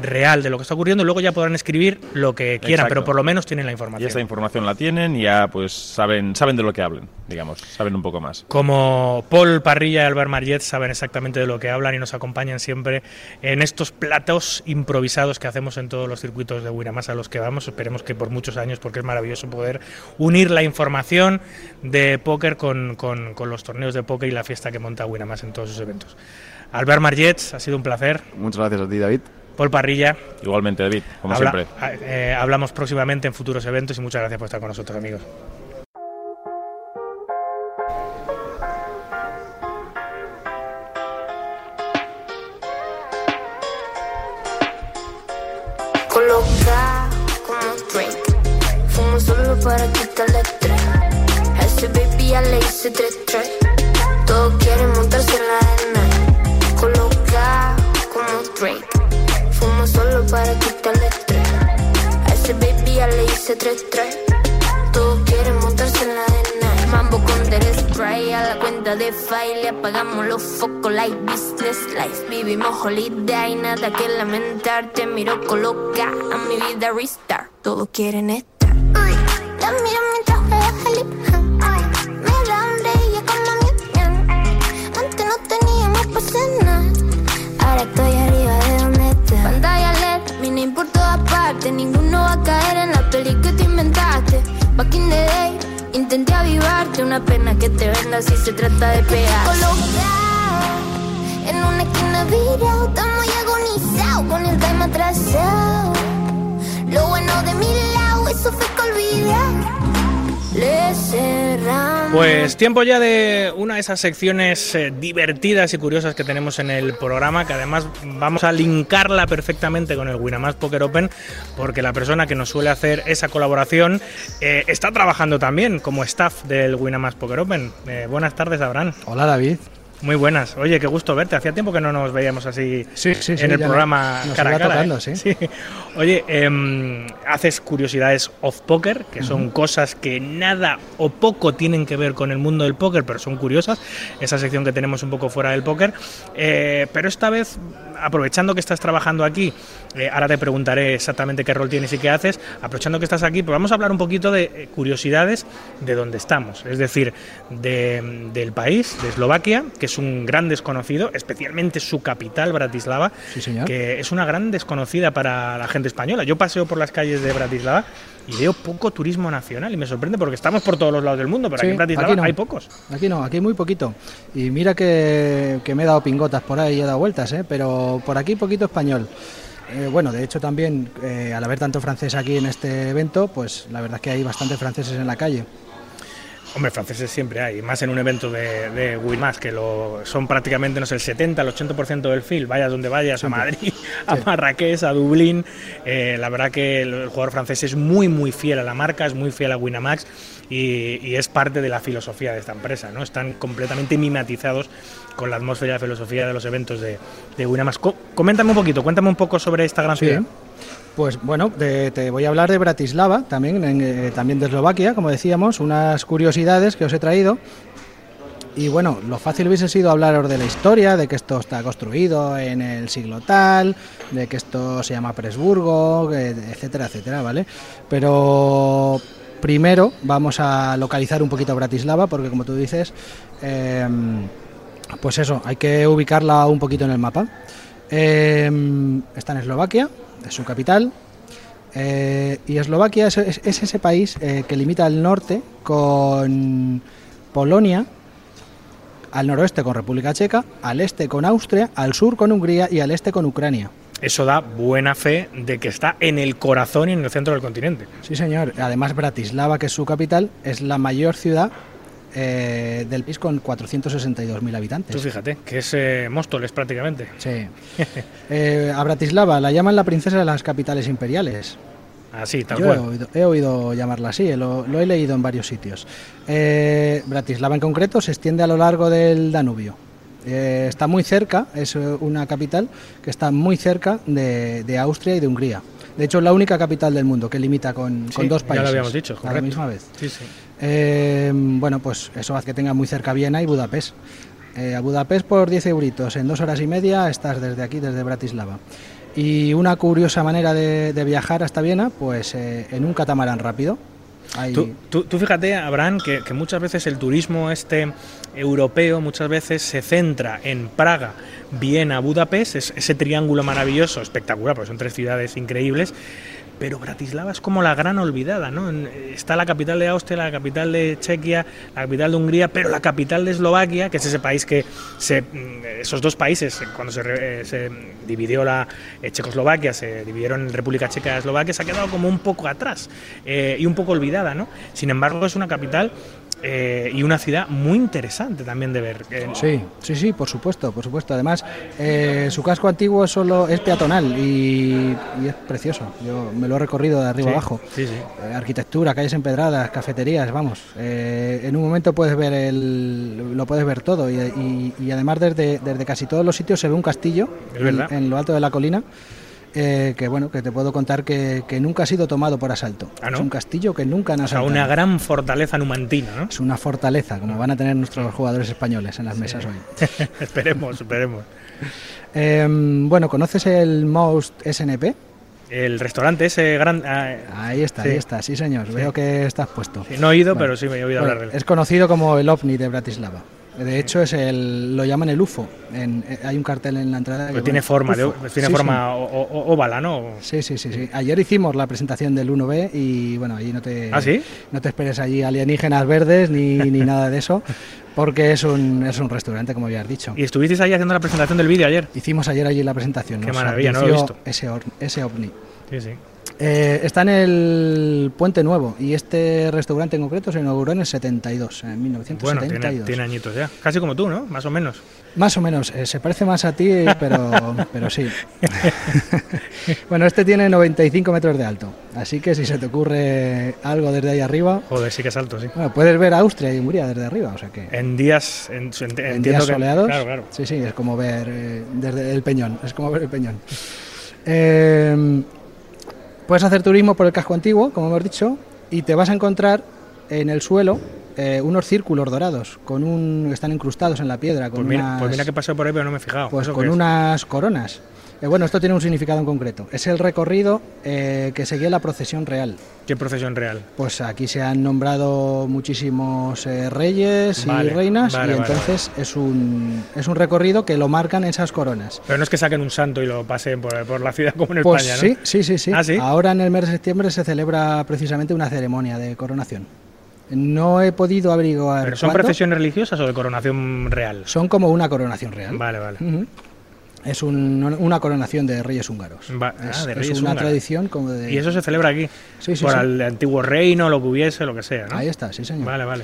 real de lo que está ocurriendo y luego ya podrán escribir lo que quieran, Exacto. pero por lo menos tienen la Y información. esta información la tienen y ya pues saben, saben de lo que hablen, digamos, saben un poco más. Como Paul Parrilla y Albert Marget saben exactamente de lo que hablan y nos acompañan siempre en estos platos improvisados que hacemos en todos los circuitos de Winamax a los que vamos. Esperemos que por muchos años, porque es maravilloso poder unir la información de póker con, con- con los torneos de póker y la fiesta que monta Winamax en todos sus eventos. Albert Marget, ha sido un placer. Muchas gracias a ti, David. Paul Parrilla, Igualmente, David, como habla- siempre. eh, hablamos próximamente en futuros eventos y muchas gracias por estar con nosotros, amigos. Solo para quitarle estrés. A ese baby ya le hice tres tres. Todos quieren montarse en la arena. Coloca como Drake. Fumo solo para quitarle estrés. A ese baby ya le hice tres tres. Todos quieren montarse en la arena. Mambo con del spray a la cuenta de file. Le apagamos los focos like business life. Vivimos holiday, nada que lamentar. Te miro coloca a mi vida restart. Todos quieren estar. Ay, la miro mientras juega Jalip. Me da hambre y ya como mi Antes no teníamos pa' cenar. Ahora estoy arriba de donde está. Pantalla LED, mini por todas partes. Ninguno va a caer en la peli que te inventaste. Back in the day, intenté avivarte. Una pena que te venda si se trata de pegar. En una esquina virado. Estamos ya agonizados con el time atrasado. Lo bueno de mi Pues tiempo ya de una de esas secciones eh, divertidas y curiosas que tenemos en el programa, que además vamos a linkarla perfectamente con el Winamax Poker Open, porque la persona que nos suele hacer esa colaboración eh, está trabajando también como staff del Winamax Poker Open. Eh, buenas tardes, Abraham. Hola David. Muy buenas. Oye, qué gusto verte. Hacía tiempo que no nos veíamos así Sí, sí, sí, en el programa nos cara a cara. tocando, ¿eh? sí. Oye, em, haces curiosidades off poker, que son cosas que nada o poco tienen que ver con el mundo del póker, pero son curiosas. Esa sección que tenemos un poco fuera del póker. Eh, pero esta vez, aprovechando que estás trabajando aquí, eh, ahora te preguntaré exactamente qué rol tienes y qué haces. Aprovechando que estás aquí, pues vamos a hablar un poquito de curiosidades de dónde estamos. Es decir, de- del país, de Eslovaquia, que es un gran desconocido, especialmente su capital, Bratislava, Sí, señor. que es una gran desconocida para la gente española. Yo paseo por las calles de Bratislava y veo poco turismo nacional y me sorprende porque estamos por todos los lados del mundo, pero Sí, aquí en Bratislava aquí no. hay pocos. Aquí no, aquí muy poquito. Y mira que, que me he dado pingotas por ahí y he dado vueltas, ¿eh? pero por aquí poquito español. Eh, bueno, de hecho también, eh, al haber tanto francés aquí en este evento, pues la verdad es que hay bastantes franceses en la calle. Hombre, franceses siempre hay, más en un evento de, de que lo, son prácticamente, no sé, el 70, el 80% del film, vayas donde vayas, a Madrid, a Marrakech, a Dublín. eh, la verdad que el, jugador francés es muy, muy fiel a la marca, es muy fiel a Winamax y, y es parte de la filosofía de esta empresa, ¿no? Están completamente mimetizados con la atmósfera y la filosofía de los eventos de, de Winamax. Co- coméntame un poquito, cuéntame un poco sobre esta gran ciudad. Pues bueno, te voy a hablar de Bratislava, también, eh, también de Eslovaquia, como decíamos, unas curiosidades que os he traído. Y bueno, lo fácil hubiese sido hablaros de la historia, de que esto está construido en el siglo tal, de que esto se llama Presburgo, que- etcétera, etcétera, ¿vale? Pero primero vamos a localizar un poquito Bratislava, porque como tú dices, em, pues eso, hay que ubicarla un poquito en el mapa. Em, está en Eslovaquia, es su capital. eh, y Eslovaquia es, es- es ese país eh, que limita al norte con Polonia, al noroeste con República Checa, al este con Austria, al sur con Hungría y al este con Ucrania. Eso da buena fe de que está en el corazón y en el centro del continente. Sí, señor. Además, Bratislava, que es su capital, es la mayor ciudad eh, del país con 462.000 habitantes. Tú fíjate, que es eh, Móstoles prácticamente. Sí. Eh, a Bratislava la llaman la princesa de las capitales imperiales. Así, tal Yo he cual. oído, he oído llamarla así, lo, lo he leído en varios sitios. Bratislava en concreto se extiende a lo largo del Danubio. Está muy cerca, es una capital que está muy cerca de, de Austria y de Hungría. De hecho, es la única capital del mundo que limita con, dos ya países lo habíamos dicho, a la misma vez. Sí, sí. Eh, bueno, pues eso hace que tenga muy cerca Viena y Budapest. Eh, a Budapest por 10 euritos, en dos horas y media estás desde aquí, desde Bratislava. Y una curiosa manera de, viajar hasta Viena, pues eh, en un catamarán rápido. Tú, tú- tú fíjate, Abraham, que, que muchas veces el turismo este europeo muchas veces se centra en Praga, Viena, Budapest, es- ese triángulo maravilloso, espectacular, porque son tres ciudades increíbles, pero Bratislava es como la gran olvidada, ¿no? En- Está la capital de Austria, la capital de Chequia, la capital de Hungría, pero la capital de Eslovaquia, que es ese país que se, mm, esos dos países, cuando se, eh, se dividió la eh, Checoslovaquia, se dividieron en República Checa y Eslovaquia, se ha quedado como un poco atrás eh, y un poco olvidada, ¿no? Sin embargo, es una capital eh, y una ciudad muy interesante también de ver. Eh, Sí, sí, sí, por supuesto, por supuesto. Además, eh, su casco antiguo solo es peatonal y, y es precioso. Yo me lo he recorrido de arriba Sí, abajo. sí, sí. Arquitectura, calles empedradas, cafeterías, vamos. en un momento puedes ver el, lo puedes ver todo y, y- y además desde, desde casi todos los sitios se ve un castillo en lo alto de la colina. Eh, que bueno, que te puedo contar que, que nunca ha sido tomado por asalto. Ah, ¿no? Es un castillo que nunca han O sea, asaltado. una gran fortaleza numantina, ¿no? Es una fortaleza, como van a tener nuestros jugadores españoles en las mesas hoy. esperemos, esperemos. Eh, bueno, ¿conoces el Most SNP? El restaurante ese gran... ah, Ahí está, Sí. ahí está, sí señor, veo que estás puesto. sí, no he ido, pero sí me he oído Bueno, hablar de él. es conocido como el OVNI de Bratislava. De hecho, es el, lo llaman el UFO. En- eh, hay un cartel en la entrada. que Pues tiene forma, de, tiene Sí, forma o- o- óvala, ¿no? Sí, sí, sí, sí. Ayer hicimos la presentación del 1B y bueno, allí no te, ¿Ah, sí? no te esperes allí alienígenas verdes ni, ni nada de eso, porque es un, es un restaurante, como habías dicho. Y estuvisteis ahí haciendo la presentación del vídeo ayer. Hicimos ayer allí la presentación. Qué maravilla, no lo he visto. Ese, ese ovni. Sí, sí. Eh, está en el Puente Nuevo y este restaurante en concreto se inauguró en el 72, en Bueno, 1972. tiene, tiene añitos ya. Casi como tú, ¿no? Más o menos. Más o menos, eh, se parece más a ti, pero, pero sí. bueno, este tiene 95 metros de alto, así que si se te ocurre algo desde ahí arriba, Joder, sí que es alto, sí. bueno, puedes ver Austria y Hungría desde arriba, o sea que... En días... En, en- en entiendo días que- soleados, Claro, claro. sí, sí, es como ver eh, desde el Peñón, es como ver el Peñón. Eh, puedes hacer turismo por el casco antiguo, como hemos dicho, y te vas a encontrar en el suelo eh, unos círculos dorados, con un, están incrustados en la piedra, con Pues mira, unas, pues mira que pasé por ahí, pero no me he fijado. pues ¿Eso con unas coronas. Eh, bueno, esto tiene un significado en concreto. Es el recorrido eh, que seguía la procesión real. ¿Qué procesión real? Pues aquí se han nombrado muchísimos eh, reyes Vale, y reinas vale, y vale, entonces es un es un recorrido que lo marcan esas coronas. Pero no es que saquen un santo y lo pasen por, por la ciudad como en Pues España, ¿no? sí, sí, sí, sí. ¿Ah, sí? Ahora en el mes de septiembre se celebra precisamente una ceremonia de coronación. No he podido averiguar. ¿Pero son cuándo. procesiones religiosas o de coronación real? Son como una coronación real. Vale, vale. Es un- una coronación de reyes húngaros. Va- es, ah, de es reyes una húngaros. tradición como de. Y eso se celebra aquí. Sí, sí, por sí. el antiguo reino, lo que hubiese, lo que sea, ¿no? Ahí está, sí, señor. Vale, vale.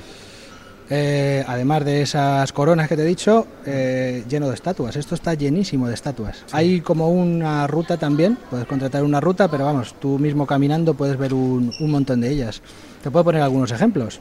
Eh, además de esas coronas que te he dicho, eh, lleno de estatuas. Esto está llenísimo de estatuas. Hay como una ruta también, puedes contratar una ruta, pero vamos, tú mismo caminando puedes ver un, un montón de ellas. Te puedo poner algunos ejemplos.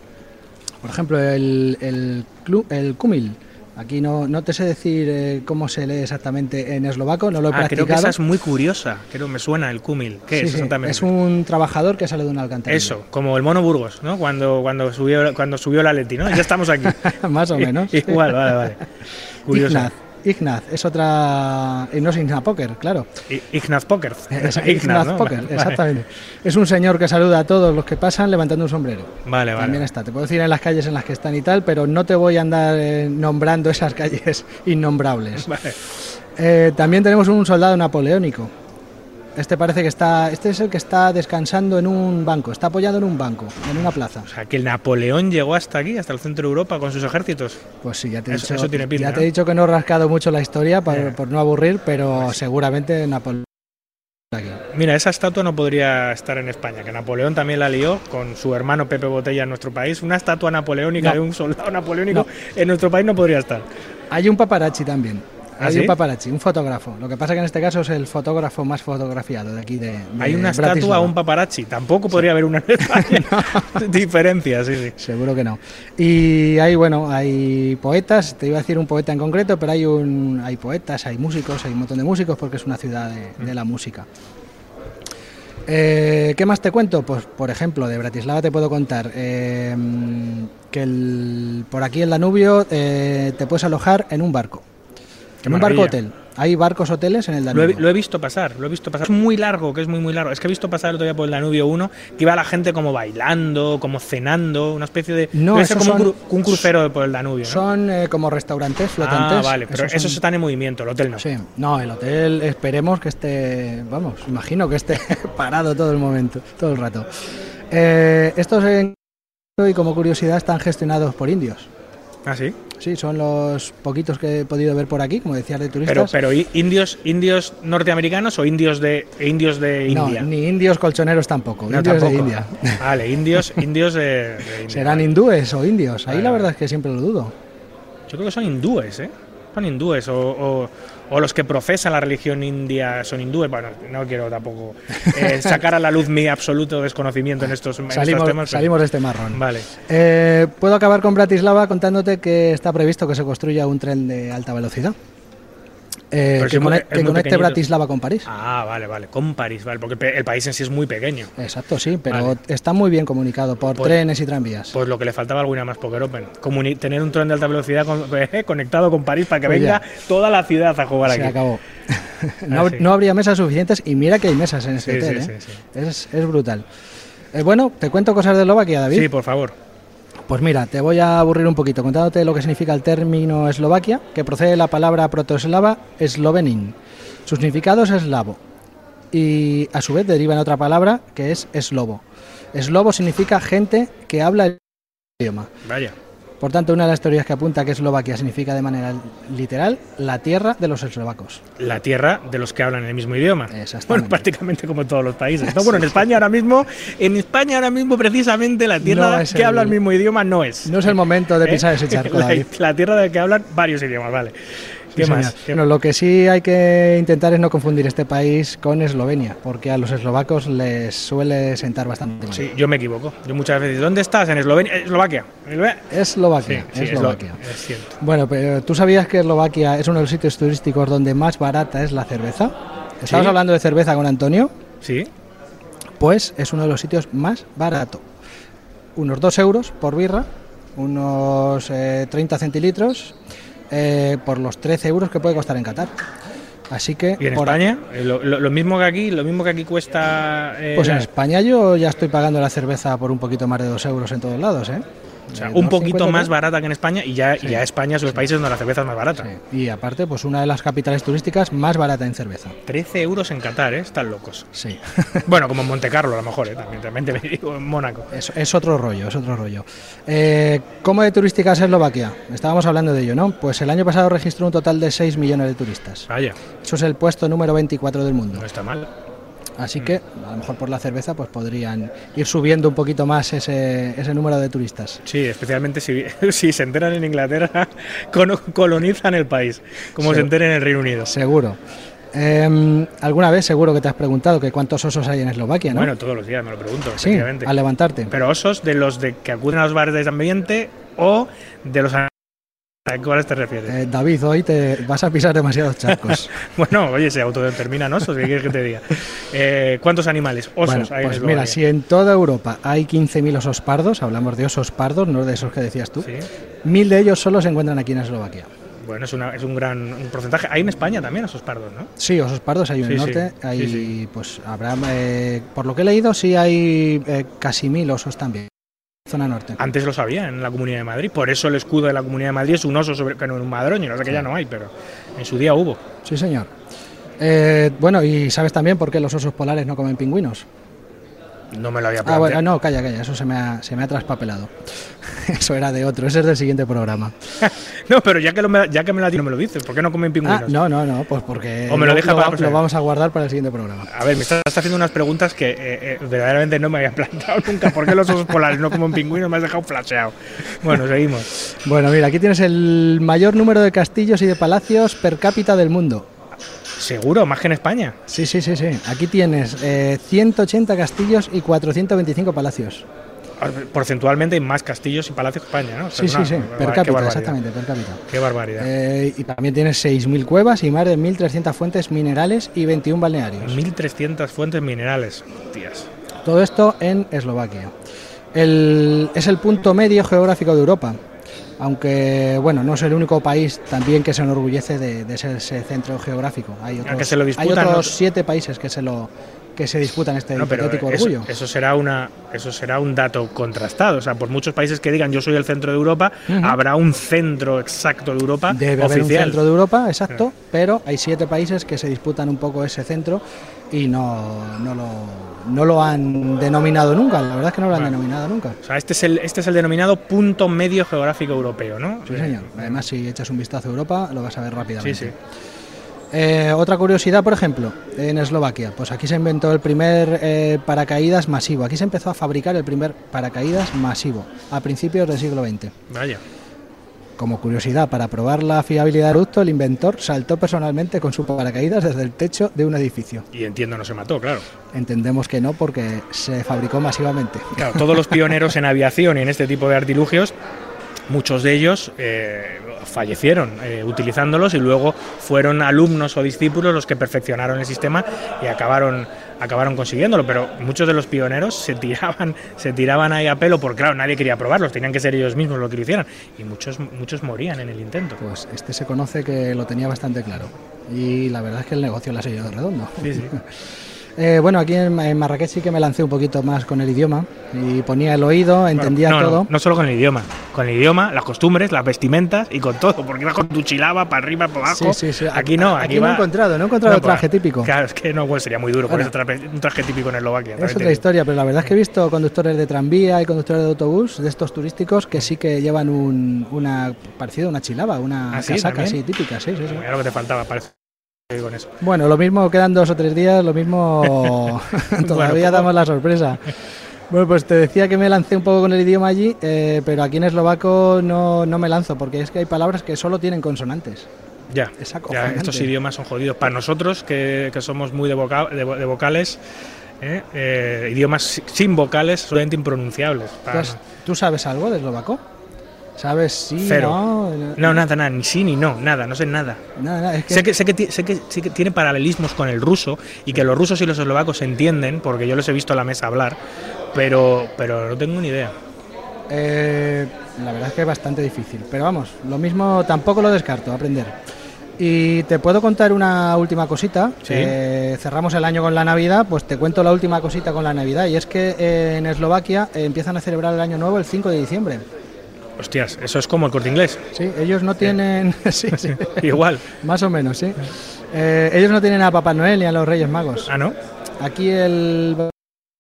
Por ejemplo, el, el, el Kumil. Aquí no, no te sé decir eh, cómo se lee exactamente en eslovaco, no lo he Ah, creo practicado. que esa es muy curiosa. Creo que me suena el Kumil. ¿Qué Sí, es sí, es un trabajador que sale de una alcantarilla. Eso, como el mono Burgos, ¿no? Cuando, cuando subió cuando subió la Leti, ¿no? Ya estamos aquí. Más o menos. Igual, vale, vale. Curioso. Ignaz. Es otra. Y no es Ignaz Poker, claro. Ignaz Poker. Es Ignaz, Ignaz ¿no? Poker, Vale. exactamente. Es un señor que saluda a todos los que pasan levantando un sombrero. Vale, vale. También está. Te puedo decir en las calles en las que están y tal, pero no te voy a andar eh, nombrando esas calles innombrables. Vale. Eh, también tenemos un soldado napoleónico. Este parece que está. Este es el que está descansando en un banco. Está apoyado en un banco, en una plaza. O sea, que el Napoleón llegó hasta aquí, hasta el centro de Europa, con sus ejércitos. Pues sí, ya te he Eso- dicho, eso tiene pinta, ya te he dicho que no he rascado mucho la historia por, por no aburrir, pero seguramente Napoleón. aquí. Mira, esa estatua no podría estar en España, que Napoleón también la lió con su hermano Pepe Botella en nuestro país. Una estatua napoleónica No. de un soldado napoleónico en nuestro país no podría estar. Hay un paparazzi también. ¿Ah, Hay sí? un paparazzi, un fotógrafo. Lo que pasa que en este caso es el fotógrafo más fotografiado de aquí de. de Hay una estatua, Bratislava. un paparazzi. Tampoco podría haber una. Diferencia, sí, sí. Seguro que no. Y hay, bueno, hay poetas, te iba a decir un poeta en concreto, pero hay un hay poetas, hay músicos, hay un montón de músicos porque es una ciudad de, de la música. Eh, ¿Qué más te cuento? Pues, por ejemplo, de Bratislava te puedo contar eh, que el- por aquí en Danubio eh, te puedes alojar en un barco. En un barco hotel. Hay barcos hoteles en el Lo Danubio. he, lo he visto pasar, lo he visto pasar. Es muy largo, que es muy, muy largo. Es que he visto pasar el otro día por el Danubio 1, que iba la gente como bailando, como cenando, una especie de. No, esos como un, son- cru- un crucero por el Danubio. ¿no? Son eh, como restaurantes flotantes. Ah, vale, pero esos, son- están en movimiento, el hotel no. Sí, no, el hotel esperemos que esté, vamos, imagino que esté parado todo el momento, todo el rato. Eh, estos en y como curiosidad están gestionados por indios. Ah, sí. Sí, son los poquitos que he podido ver por aquí, como decías de Pero, turistas. pero ¿y- indios, indios norteamericanos o indios de indios de no, India. ni indios colchoneros tampoco, No, indios tampoco. de India. Vale, indios, indios de, de India. ¿Serán hindúes o indios? Ahí Vale, la verdad es que siempre lo dudo. Yo creo que son hindúes, ¿eh? Son hindúes o, o- o los que profesan la religión india son hindúes. Bueno, no quiero tampoco eh, sacar a la luz mi absoluto desconocimiento en estos, en estos temas. pero- salimos de este marrón. Vale. Eh, Puedo acabar con Bratislava contándote que está previsto que se construya un tren de alta velocidad. Eh, Pero que, conecte. Bratislava con París. Ah, vale, vale. Con París, vale. Porque el país en sí es muy pequeño. Exacto, sí, pero Vale. está muy bien comunicado por Pues- trenes y tranvías. Pues lo que le faltaba a alguna más Poker Open. Comuni- tener un tren de alta velocidad con- eh, conectado con París para que venga toda la ciudad a jugar Se aquí. acabó. no, Ah, sí. no habría mesas suficientes y mira que hay mesas en este Sí, hotel. sí, ¿eh? sí, Es, es brutal. Bueno, te cuento cosas de Eslovaquia, David. Sí, por favor. Pues mira, te voy a aburrir un poquito contándote lo que significa el término Eslovaquia, que procede de la palabra protoeslava eslovenin. Su significado es eslavo y a su vez deriva en otra palabra que es eslobo. Eslobo significa gente que habla el idioma. Vaya. Por tanto, una de las teorías que apunta que Eslovaquia significa de manera literal la tierra de los eslovacos. La tierra de los que hablan el mismo idioma. Bueno, prácticamente como en todos los países. No, bueno, en España ahora mismo, en España ahora mismo precisamente la tierra No que el- habla el mismo idioma no es. No es el momento de ¿Eh? pisar ese charco, la, la tierra de que hablan varios idiomas, vale. ¿Qué Sí, más? señor. ¿Qué- Bueno, lo que sí hay que intentar es no confundir este país con Eslovenia, porque a los eslovacos les suele sentar bastante mal. Sí, yo me equivoco. Yo muchas veces, ¿dónde estás? En Eslovenia, Eslovaquia. Eslovenia. Eslovaquia, Sí, sí, Eslovaquia. Eslo- es cierto. Bueno, pero ¿tú sabías que Eslovaquia es uno de los sitios turísticos donde más barata es la cerveza? ¿Estabas hablando de cerveza con Antonio? Sí. Pues es uno de los sitios más barato. Unos 2 euros por birra, unos eh, 30 centilitros, eh, por los 13 euros que puede costar en Qatar. Así que ¿Y en por- España? Eh, Lo, lo- lo mismo que aquí, lo mismo que aquí cuesta. eh, Pues en España yo ya estoy pagando la cerveza por un poquito más de dos euros en todos lados, ¿eh? O sea, Eh, un 2,50 poquito más barata que en España y ya, y ya España es los países donde la cerveza es más barata. Sí. Y aparte, pues una de las capitales turísticas más barata en cerveza. 13 euros en Qatar, ¿eh? Están locos. Sí. Bueno, como en Monte Carlo a lo mejor, ¿eh? También, también te digo, en Mónaco. Es, es otro rollo, es otro rollo. Eh, ¿Cómo de turística es Eslovaquia? Estábamos hablando de ello, ¿no? Pues el año pasado registró un total de 6 millones de turistas. Vaya, Eso es el puesto número 24 del mundo. no está mal. Así que, a lo mejor por la cerveza, pues podrían ir subiendo un poquito más ese, ese número de turistas. Sí, especialmente si, si se enteran en Inglaterra, colonizan el país, como se enteren en el Reino Unido. Seguro. Eh, Alguna vez seguro que te has preguntado que cuántos osos hay en Eslovaquia, ¿no? Bueno, todos los días me lo pregunto, sí, al levantarte. Pero osos de los de que acuden a los bares de ambiente o de los a ¿A cuáles te refieres? Eh, David, hoy te vas a pisar demasiados charcos. Bueno, oye, se autodeterminan osos, ¿qué quieres que te diga? Eh, ¿Cuántos animales? Osos Bueno, hay en pues Eslovaquia? mira, si en toda Europa hay 15.000 osos pardos, hablamos de osos pardos, no de esos que decías tú, Sí. mil de ellos solo se encuentran aquí en Eslovaquia. Bueno, es, una- es un gran un porcentaje. Hay en España también osos pardos, ¿no? Sí, osos pardos hay en el Sí, sí, norte, sí. pues habrá, eh, por lo que he leído, sí hay eh, casi mil osos también, zona norte. Antes lo sabía en la Comunidad de Madrid, por eso el escudo de la Comunidad de Madrid es un oso sobre que no un madroño, no sé que ya no hay, pero en su día hubo. Sí, señor. Eh, bueno, y sabes también por qué los osos polares no comen pingüinos. No me lo había Ah, planteado. bueno, no, calla, calla, eso se me ha, se me ha traspapelado. eso era de otro, ese es del siguiente programa. No, pero ya que, lo me, ya que me la no me lo dices, ¿por qué no comen pingüinos? Ah, no, no, no, pues porque O me lo deja para la lo vamos a guardar para el siguiente programa. A ver, me estás haciendo unas preguntas que eh, eh, verdaderamente no me había planteado nunca. ¿Por qué los osos polares no comen pingüinos? Me has dejado flasheado. Bueno, seguimos. Bueno, mira, aquí tienes el mayor número de castillos y de palacios per cápita del mundo. ¿Seguro? ¿Más que en España? Sí, sí, sí, sí. Aquí tienes eh, 180 castillos y 425 palacios. Porcentualmente hay más castillos y palacios que España, ¿no? O sea, Sí, sí, sí, per cápita, exactamente, per cápita. Qué barbaridad. Eh, y también tienes 6.000 cuevas y más de 1.300 fuentes minerales y 21 balnearios. 1.300 fuentes minerales. Tías. Todo esto en Eslovaquia. El- es el punto medio geográfico de Europa, aunque bueno, no es el único país también que se enorgullece de, de ser ese centro geográfico. Hay otros, que se lo hay disputan, otros ¿no? siete países que se lo que se disputan este No, pero eso, orgullo. eso será una, eso será un dato contrastado. O sea, por muchos países que digan yo soy el centro de Europa, habrá un centro exacto de Europa Debe haber un oficial. centro de Europa, exacto, pero hay siete países que se disputan un poco ese centro y no, no, lo, no lo han denominado nunca. La verdad es que no lo han Bueno. denominado nunca. O sea, este es el, este es el denominado punto medio geográfico europeo, ¿no? Sí, señor. Además, si echas un vistazo a Europa, lo vas a ver Sí, rápidamente. sí. Eh, otra curiosidad, por ejemplo, en Eslovaquia, pues aquí se inventó el primer eh, paracaídas masivo. Aquí se empezó a fabricar el primer paracaídas masivo a principios del siglo XX. Vaya. Como curiosidad, para probar la fiabilidad del producto, el inventor saltó personalmente con su paracaídas desde el techo de un edificio. Y entiendo, no se mató, claro. Entendemos que no, porque se fabricó masivamente. Claro, todos los pioneros en aviación y en este tipo de artilugios, muchos de ellos eh, fallecieron eh, utilizándolos y luego fueron alumnos o discípulos los que perfeccionaron el sistema y acabaron acabaron consiguiéndolo, pero muchos de los pioneros se tiraban se tiraban ahí a pelo porque claro, nadie quería probarlos, tenían que ser ellos mismos los que lo hicieran y muchos muchos morían en el intento. Pues este se conoce que lo tenía bastante claro. Y la verdad es que el negocio le ha seguido redondo. Sí, sí. Eh, bueno, aquí en, en Marrakech sí que me lancé un poquito más con el idioma y ponía el oído, entendía Bueno, no, todo. No, no solo con el idioma, con el idioma, las costumbres, las vestimentas y con todo, porque ibas con tu chilaba para arriba, para abajo. Sí, sí, sí. Aquí no, aquí, Aquí no he encontrado, no he encontrado pues, traje típico. Claro, es que no, bueno, sería muy duro Bueno. poner un traje típico en Eslovaquia. Es otra historia, pero la verdad es que he visto conductores de tranvía y conductores de autobús, de estos turísticos, que sí que llevan un, una parecido a una chilaba, una ¿Ah, sí? casaca así típica, sí, sí, sí. Era lo que te faltaba, parece. Con eso. Bueno, lo mismo quedan dos o tres días, lo mismo todavía poco- damos la sorpresa. Bueno, pues te decía que me lancé un poco con el idioma allí, eh, pero aquí en eslovaco no, no me lanzo, porque es que hay palabras que solo tienen consonantes. Ya, ya, estos idiomas son jodidos. Para nosotros, que, que somos muy de, voca- de, vo- de vocales, ¿eh? Eh, idiomas si- sin vocales, absolutamente impronunciables. ¿Tú, Para- has- tú sabes algo de eslovaco? ¿Sabes sí, Cero. no? No, nada, nada, ni sí ni no, nada, no sé nada. Nada, nada, es que, Sé que, sé, que, sé, que, sé que tiene paralelismos con el ruso y que los rusos y los eslovacos se entienden, porque yo los he visto a la mesa hablar, pero, pero no tengo ni idea. eh, la verdad es que es bastante difícil. Pero vamos, lo mismo tampoco lo descarto, aprender. Y te puedo contar una última cosita. Sí. Eh, cerramos el año con la Navidad, pues te cuento la última cosita con la Navidad. Y es que eh, en Eslovaquia eh, empiezan a celebrar el año nuevo el 5 de diciembre. Hostias, eso es como el corte inglés. Sí, ellos no tienen. sí, sí. Igual. Más o menos, sí. Eh, ellos no tienen a Papá Noel ni a los Reyes Magos. Ah, ¿no? Aquí el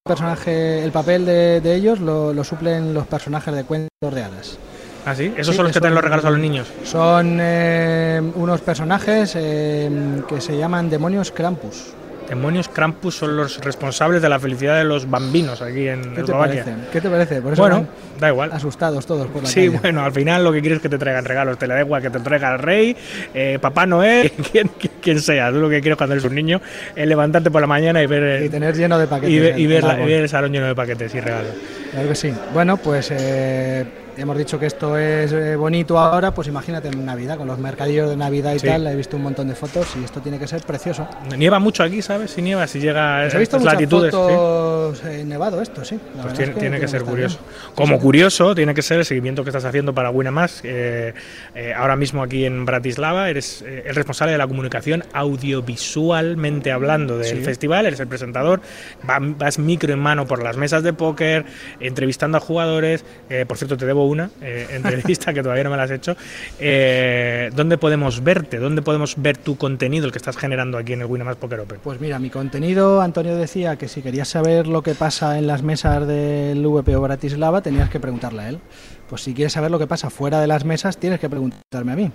personaje, el papel de, de ellos lo, lo suplen los personajes de cuentos de hadas. Ah, sí. Esos Sí, son los que traen los regalos a los niños. Son eh, unos personajes eh, que se llaman demonios Krampus. Demonios Krampus son los responsables de la felicidad de los bambinos aquí en ¿Qué te parece? ¿Qué te parece? Por eso Bueno, da igual. asustados todos por la Sí, calle. bueno, al final lo que quieres es que te traigan regalos. Te la da igual que te traiga el rey, eh, Papá Noel, quien, quien sea. Tú lo que quieres cuando eres un niño es levantarte por la mañana y ver, Y eh, tener lleno de paquetes. ver la- y ver el salón lleno de paquetes y regalos. Claro que sí. Bueno, pues eh, hemos dicho que esto es eh, bonito ahora, pues imagínate en Navidad, con los mercadillos de Navidad y Sí. tal, he visto un montón de fotos y esto tiene que ser precioso. Nieva mucho aquí, ¿sabes? Si nieva, si llega a Pues he visto estas latitudes. ¿sí? fotos eh, nevado esto, sí. La Pues tiene, es que tiene que ser curioso. bien. Como Sí, sí. curioso, tiene que ser el seguimiento que estás haciendo para Winamax. Eh, eh, ahora mismo aquí en Bratislava eres eh, el responsable de la comunicación audiovisualmente hablando del Sí. festival, eres el presentador, va- vas micro en mano por las mesas de póker, entrevistando a jugadores. Eh, por cierto, te debo una eh, entrevista que todavía no me la has hecho. Eh, ¿Dónde podemos verte? ¿Dónde podemos ver tu contenido, el que estás generando aquí en el Winamax Poker Open? Pues mira, mi contenido, Antonio decía que si querías saber lo que pasa en las mesas del VPO Bratislava, tenías que preguntarle a él. Pues si quieres saber lo que pasa fuera de las mesas, tienes que preguntarme a mí.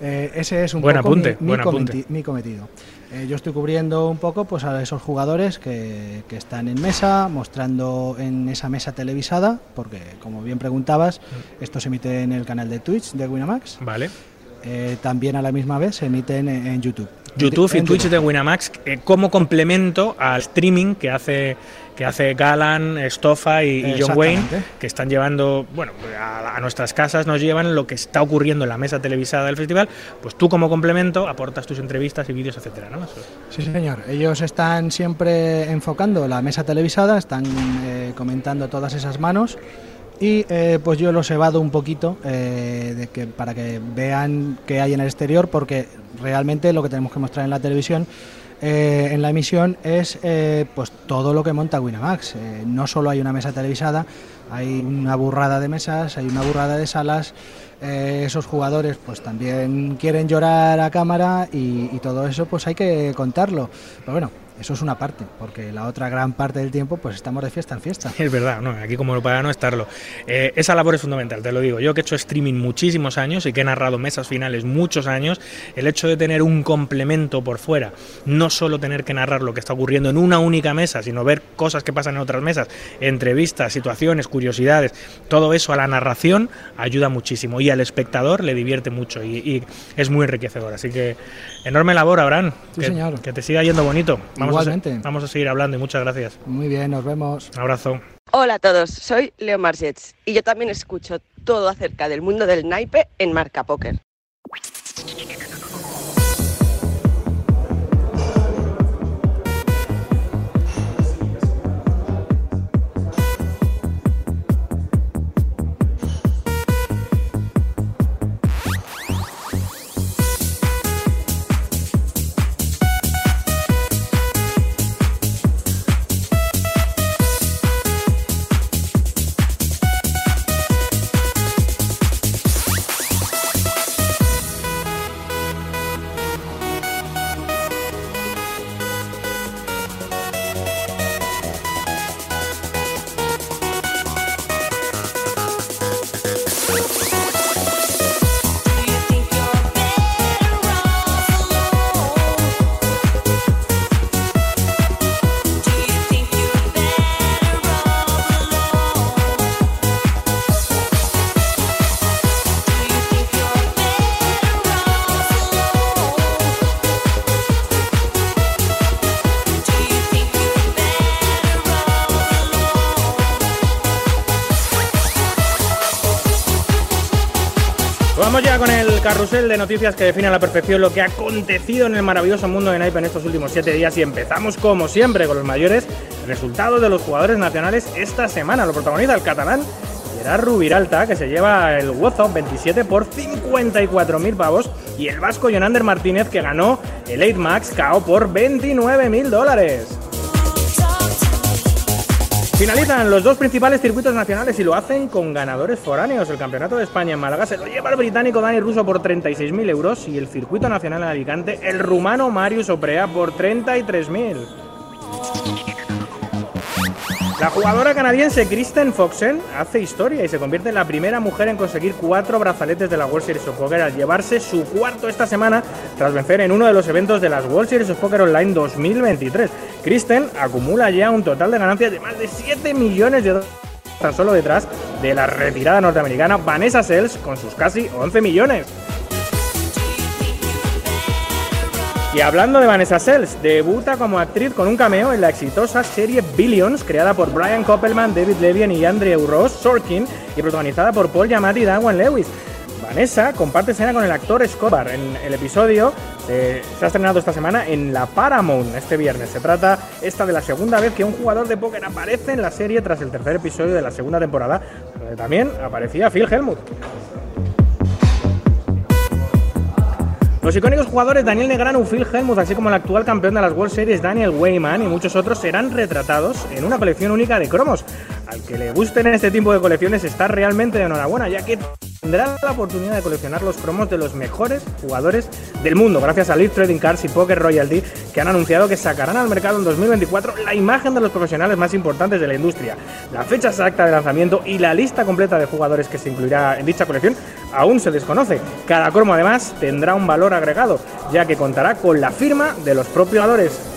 Eh, ese es un Buen poco apunte, mi, mi buen cometi- apunte. mi cometido. Eh, yo estoy cubriendo un poco pues, a esos jugadores que, que están en mesa, mostrando en esa mesa televisada, porque como bien preguntabas, Mm. esto se emite en el canal de Twitch de Winamax. Vale. Eh, también a la misma vez se emiten en, en YouTube. YouTube y Twitch de Winamax eh, como complemento al streaming que hace que hace Galan, Stoffa y, y John Wayne, que están llevando, bueno, a, a nuestras casas nos llevan lo que está ocurriendo en la mesa televisada del festival, pues tú como complemento aportas tus entrevistas y vídeos, etcétera, ¿no? Sí, señor. Ellos están siempre enfocando la mesa televisada, están eh, comentando todas esas manos y eh, pues yo los he evado un poquito eh, de que, para que vean qué hay en el exterior porque realmente lo que tenemos que mostrar en la televisión eh, en la emisión es eh, pues todo lo que monta Winamax. Eh, no solo hay una mesa televisada, hay una burrada de mesas, hay una burrada de salas. esos jugadores pues también quieren llorar a cámara y, y todo eso pues hay que contarlo. Pero bueno, eso es una parte, porque la otra gran parte del tiempo pues estamos de fiesta en fiesta. Es verdad, no, aquí como para no estarlo. Eh, esa labor es fundamental, te lo digo. Yo que he hecho streaming muchísimos años y que he narrado mesas finales muchos años, el hecho de tener un complemento por fuera, no solo tener que narrar lo que está ocurriendo en una única mesa, sino ver cosas que pasan en otras mesas, entrevistas, situaciones, curiosidades, todo eso a la narración ayuda muchísimo y al espectador le divierte mucho y, y es muy enriquecedor. Así que enorme labor, Abraham. Sí, que, señor. que te siga yendo bonito. Vamos A, Igualmente. se- vamos a seguir hablando y muchas gracias. Muy bien, nos vemos. Un abrazo. Hola a todos, soy Leo Margets y yo también escucho todo acerca del mundo del naipe en Marca Póker. Carrusel de noticias que define a la perfección lo que ha acontecido en el maravilloso mundo de Naipe en estos últimos siete días y empezamos como siempre con los mayores resultados de los jugadores nacionales esta semana. Lo protagoniza el catalán será Rubiralta, que se lleva el WhatsApp 27 por 54.000 pavos, y el vasco Jonander Martínez, que ganó el 8 Max KO por 29.000 dólares. Finalizan los dos principales circuitos nacionales y lo hacen con ganadores foráneos. El Campeonato de España en Málaga se lo lleva el británico Dani Russo por 36.000 euros y el Circuito Nacional en Alicante el rumano Marius Oprea por 33.000. La jugadora canadiense Kristen Foxen hace historia y se convierte en la primera mujer en conseguir cuatro brazaletes de la World Series of Poker al llevarse su cuarto esta semana tras vencer en uno de los eventos de las World Series of Poker Online 2023. Kristen acumula ya un total de ganancias de más de 7 millones de dólares tan solo detrás de la retirada norteamericana Vanessa Sells con sus casi 11 millones. Y hablando de Vanessa Sells, debuta como actriz con un cameo en la exitosa serie Billions, creada por Brian Koppelman, David Levien y Andrew Ross Sorkin, y protagonizada por Paul Giamatti y Dawan Lewis. Vanessa comparte escena con el actor Scott Barr en el episodio eh, se ha estrenado esta semana en la Paramount este viernes. Se trata esta de la segunda vez que un jugador de póker aparece en la serie tras el tercer episodio de la segunda temporada, donde también aparecía Phil Helmut. Los icónicos jugadores Daniel Negrano, Phil Helmuth, así como el actual campeón de las World Series Daniel Weyman y muchos otros serán retratados en una colección única de cromos. Al que le gusten este tipo de colecciones está realmente de enhorabuena, ya que tendrá la oportunidad de coleccionar los cromos de los mejores jugadores del mundo, gracias a Live Trading Cards y Poker Royalty, que han anunciado que sacarán al mercado en 2024 la imagen de los profesionales más importantes de la industria. La fecha exacta de lanzamiento y la lista completa de jugadores que se incluirá en dicha colección aún se desconoce. Cada cromo además tendrá un valor agregado, ya que contará con la firma de los propios jugadores.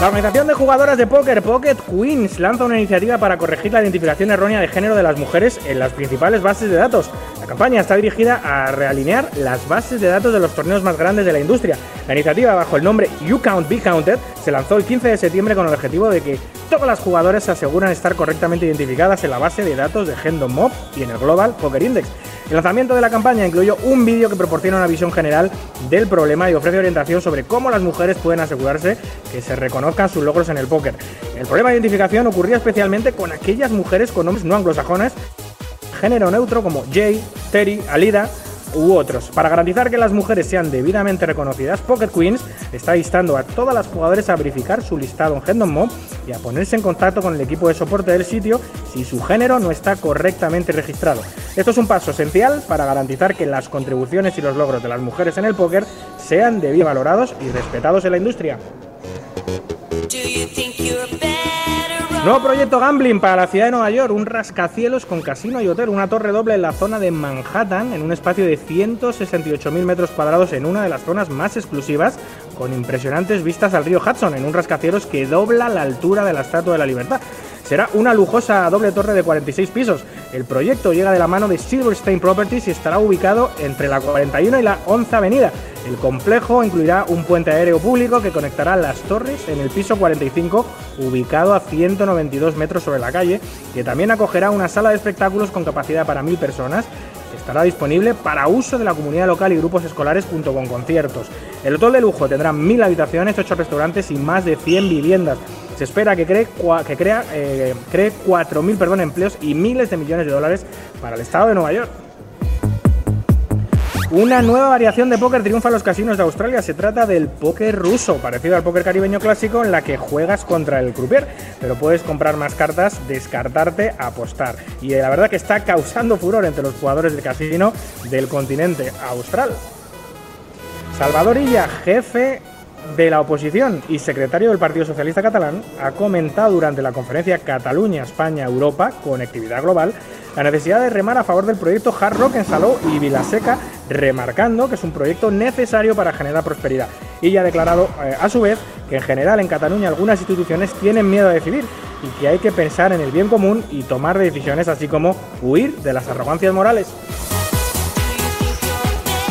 La organización de jugadoras de póker Pocket Queens lanza una iniciativa para corregir la identificación errónea de género de las mujeres en las principales bases de datos. La campaña está dirigida a realinear las bases de datos de los torneos más grandes de la industria. La iniciativa, bajo el nombre You Count Be Counted, se lanzó el 15 de septiembre con el objetivo de que todas las jugadoras se aseguran estar correctamente identificadas en la base de datos de Gendon Mob y en el Global Poker Index. El lanzamiento de la campaña incluyó un vídeo que proporciona una visión general del problema y ofrece orientación sobre cómo las mujeres pueden asegurarse que se reconozcan sus logros en el póker. El problema de identificación ocurría especialmente con aquellas mujeres con nombres no anglosajones, género neutro como Jay, Terry, Alida, u otros. Para garantizar que las mujeres sean debidamente reconocidas, Pocket Queens está instando a todas las jugadoras a verificar su listado en Gendon Mob y a ponerse en contacto con el equipo de soporte del sitio si su género no está correctamente registrado. Esto es un paso esencial para garantizar que las contribuciones y los logros de las mujeres en el póker sean debidamente valorados y respetados en la industria. Nuevo proyecto gambling para la ciudad de Nueva York, un rascacielos con casino y hotel, una torre doble en la zona de Manhattan, en un espacio de 168.000 metros cuadrados en una de las zonas más exclusivas, con impresionantes vistas al río Hudson, en un rascacielos que dobla la altura de la Estatua de la Libertad. Será una lujosa doble torre de 46 pisos. El proyecto llega de la mano de Silverstein Properties y estará ubicado entre la 41 y la 11 Avenida. El complejo incluirá un puente aéreo público que conectará las torres en el piso 45, ubicado a 192 metros sobre la calle, que también acogerá una sala de espectáculos con capacidad para mil personas estará disponible para uso de la comunidad local y grupos escolares junto con conciertos. El hotel de lujo tendrá mil habitaciones, ocho restaurantes y más de 100 viviendas. Se espera que cree, que crea, eh, cree 4.000 perdón, empleos y miles de millones de dólares para el estado de Nueva York. Una nueva variación de póker triunfa en los casinos de Australia. Se trata del póker ruso, parecido al póker caribeño clásico, en la que juegas contra el croupier, pero puedes comprar más cartas, descartarte, apostar. Y la verdad que está causando furor entre los jugadores del casino del continente austral. Salvador Illa, jefe de la oposición y secretario del Partido Socialista Catalán, ha comentado durante la conferencia Cataluña, España, Europa, Conectividad Global, la necesidad de remar a favor del proyecto Hard Rock en Salou y Vilaseca, remarcando que es un proyecto necesario para generar prosperidad. Y ya ha declarado, eh, a su vez, que en general en Cataluña algunas instituciones tienen miedo a decidir y que hay que pensar en el bien común y tomar decisiones, así como huir de las arrogancias morales.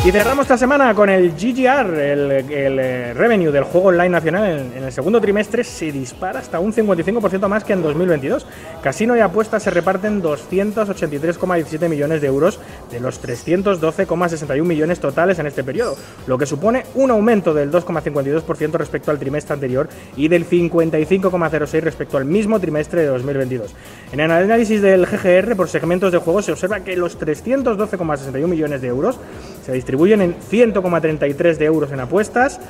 Y cerramos esta semana con el GGR, el, eh, revenue del juego online nacional en, en, el segundo trimestre se dispara hasta un 55% más que en 2022. Casino y apuestas se reparten 283,17 millones de euros de los 312,61 millones totales en este periodo, lo que supone un aumento del 2,52% respecto al trimestre anterior y del 55,06% respecto al mismo trimestre de 2022. En el análisis del GGR por segmentos de juego se observa que los 312,61 millones de euros se distribuyen en 100,33 de euros en apuestas,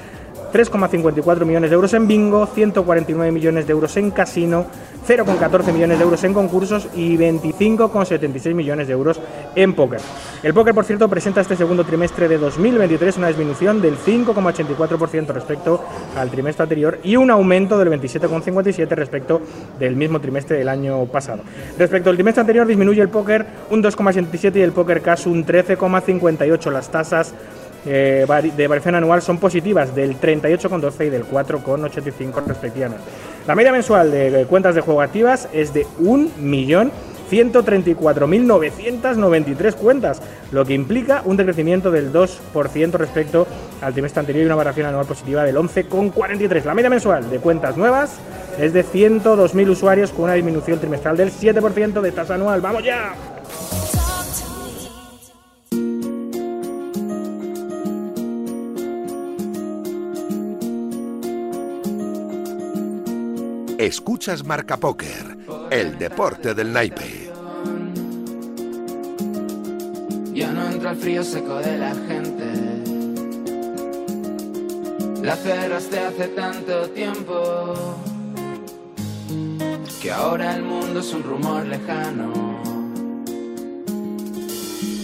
3,54 millones de euros en bingo, 149 millones de euros en casino, 0,14 millones de euros en concursos y 25,76 millones de euros en póker. El póker, por cierto, presenta este segundo trimestre de 2023 una disminución del 5,84% respecto al trimestre anterior y un aumento del 27,57% respecto del mismo trimestre del año pasado. Respecto al trimestre anterior disminuye el póker un 2,77 y el póker cash un 13,58. Las tasas eh, de variación anual son positivas del 38,12 y del 4,85 respectivamente. La media mensual de cuentas de juego activas es de 1.134.993 cuentas, lo que implica un decrecimiento del 2% respecto al trimestre anterior y una variación anual positiva del 11,43. La media mensual de cuentas nuevas es de 102.000 usuarios con una disminución trimestral del 7% de tasa anual. ¡Vamos ya! Escuchas Marca Póker, el deporte del naipe. Ya no entra el frío seco de la gente. La cerraste hace tanto tiempo que ahora el mundo es un rumor lejano.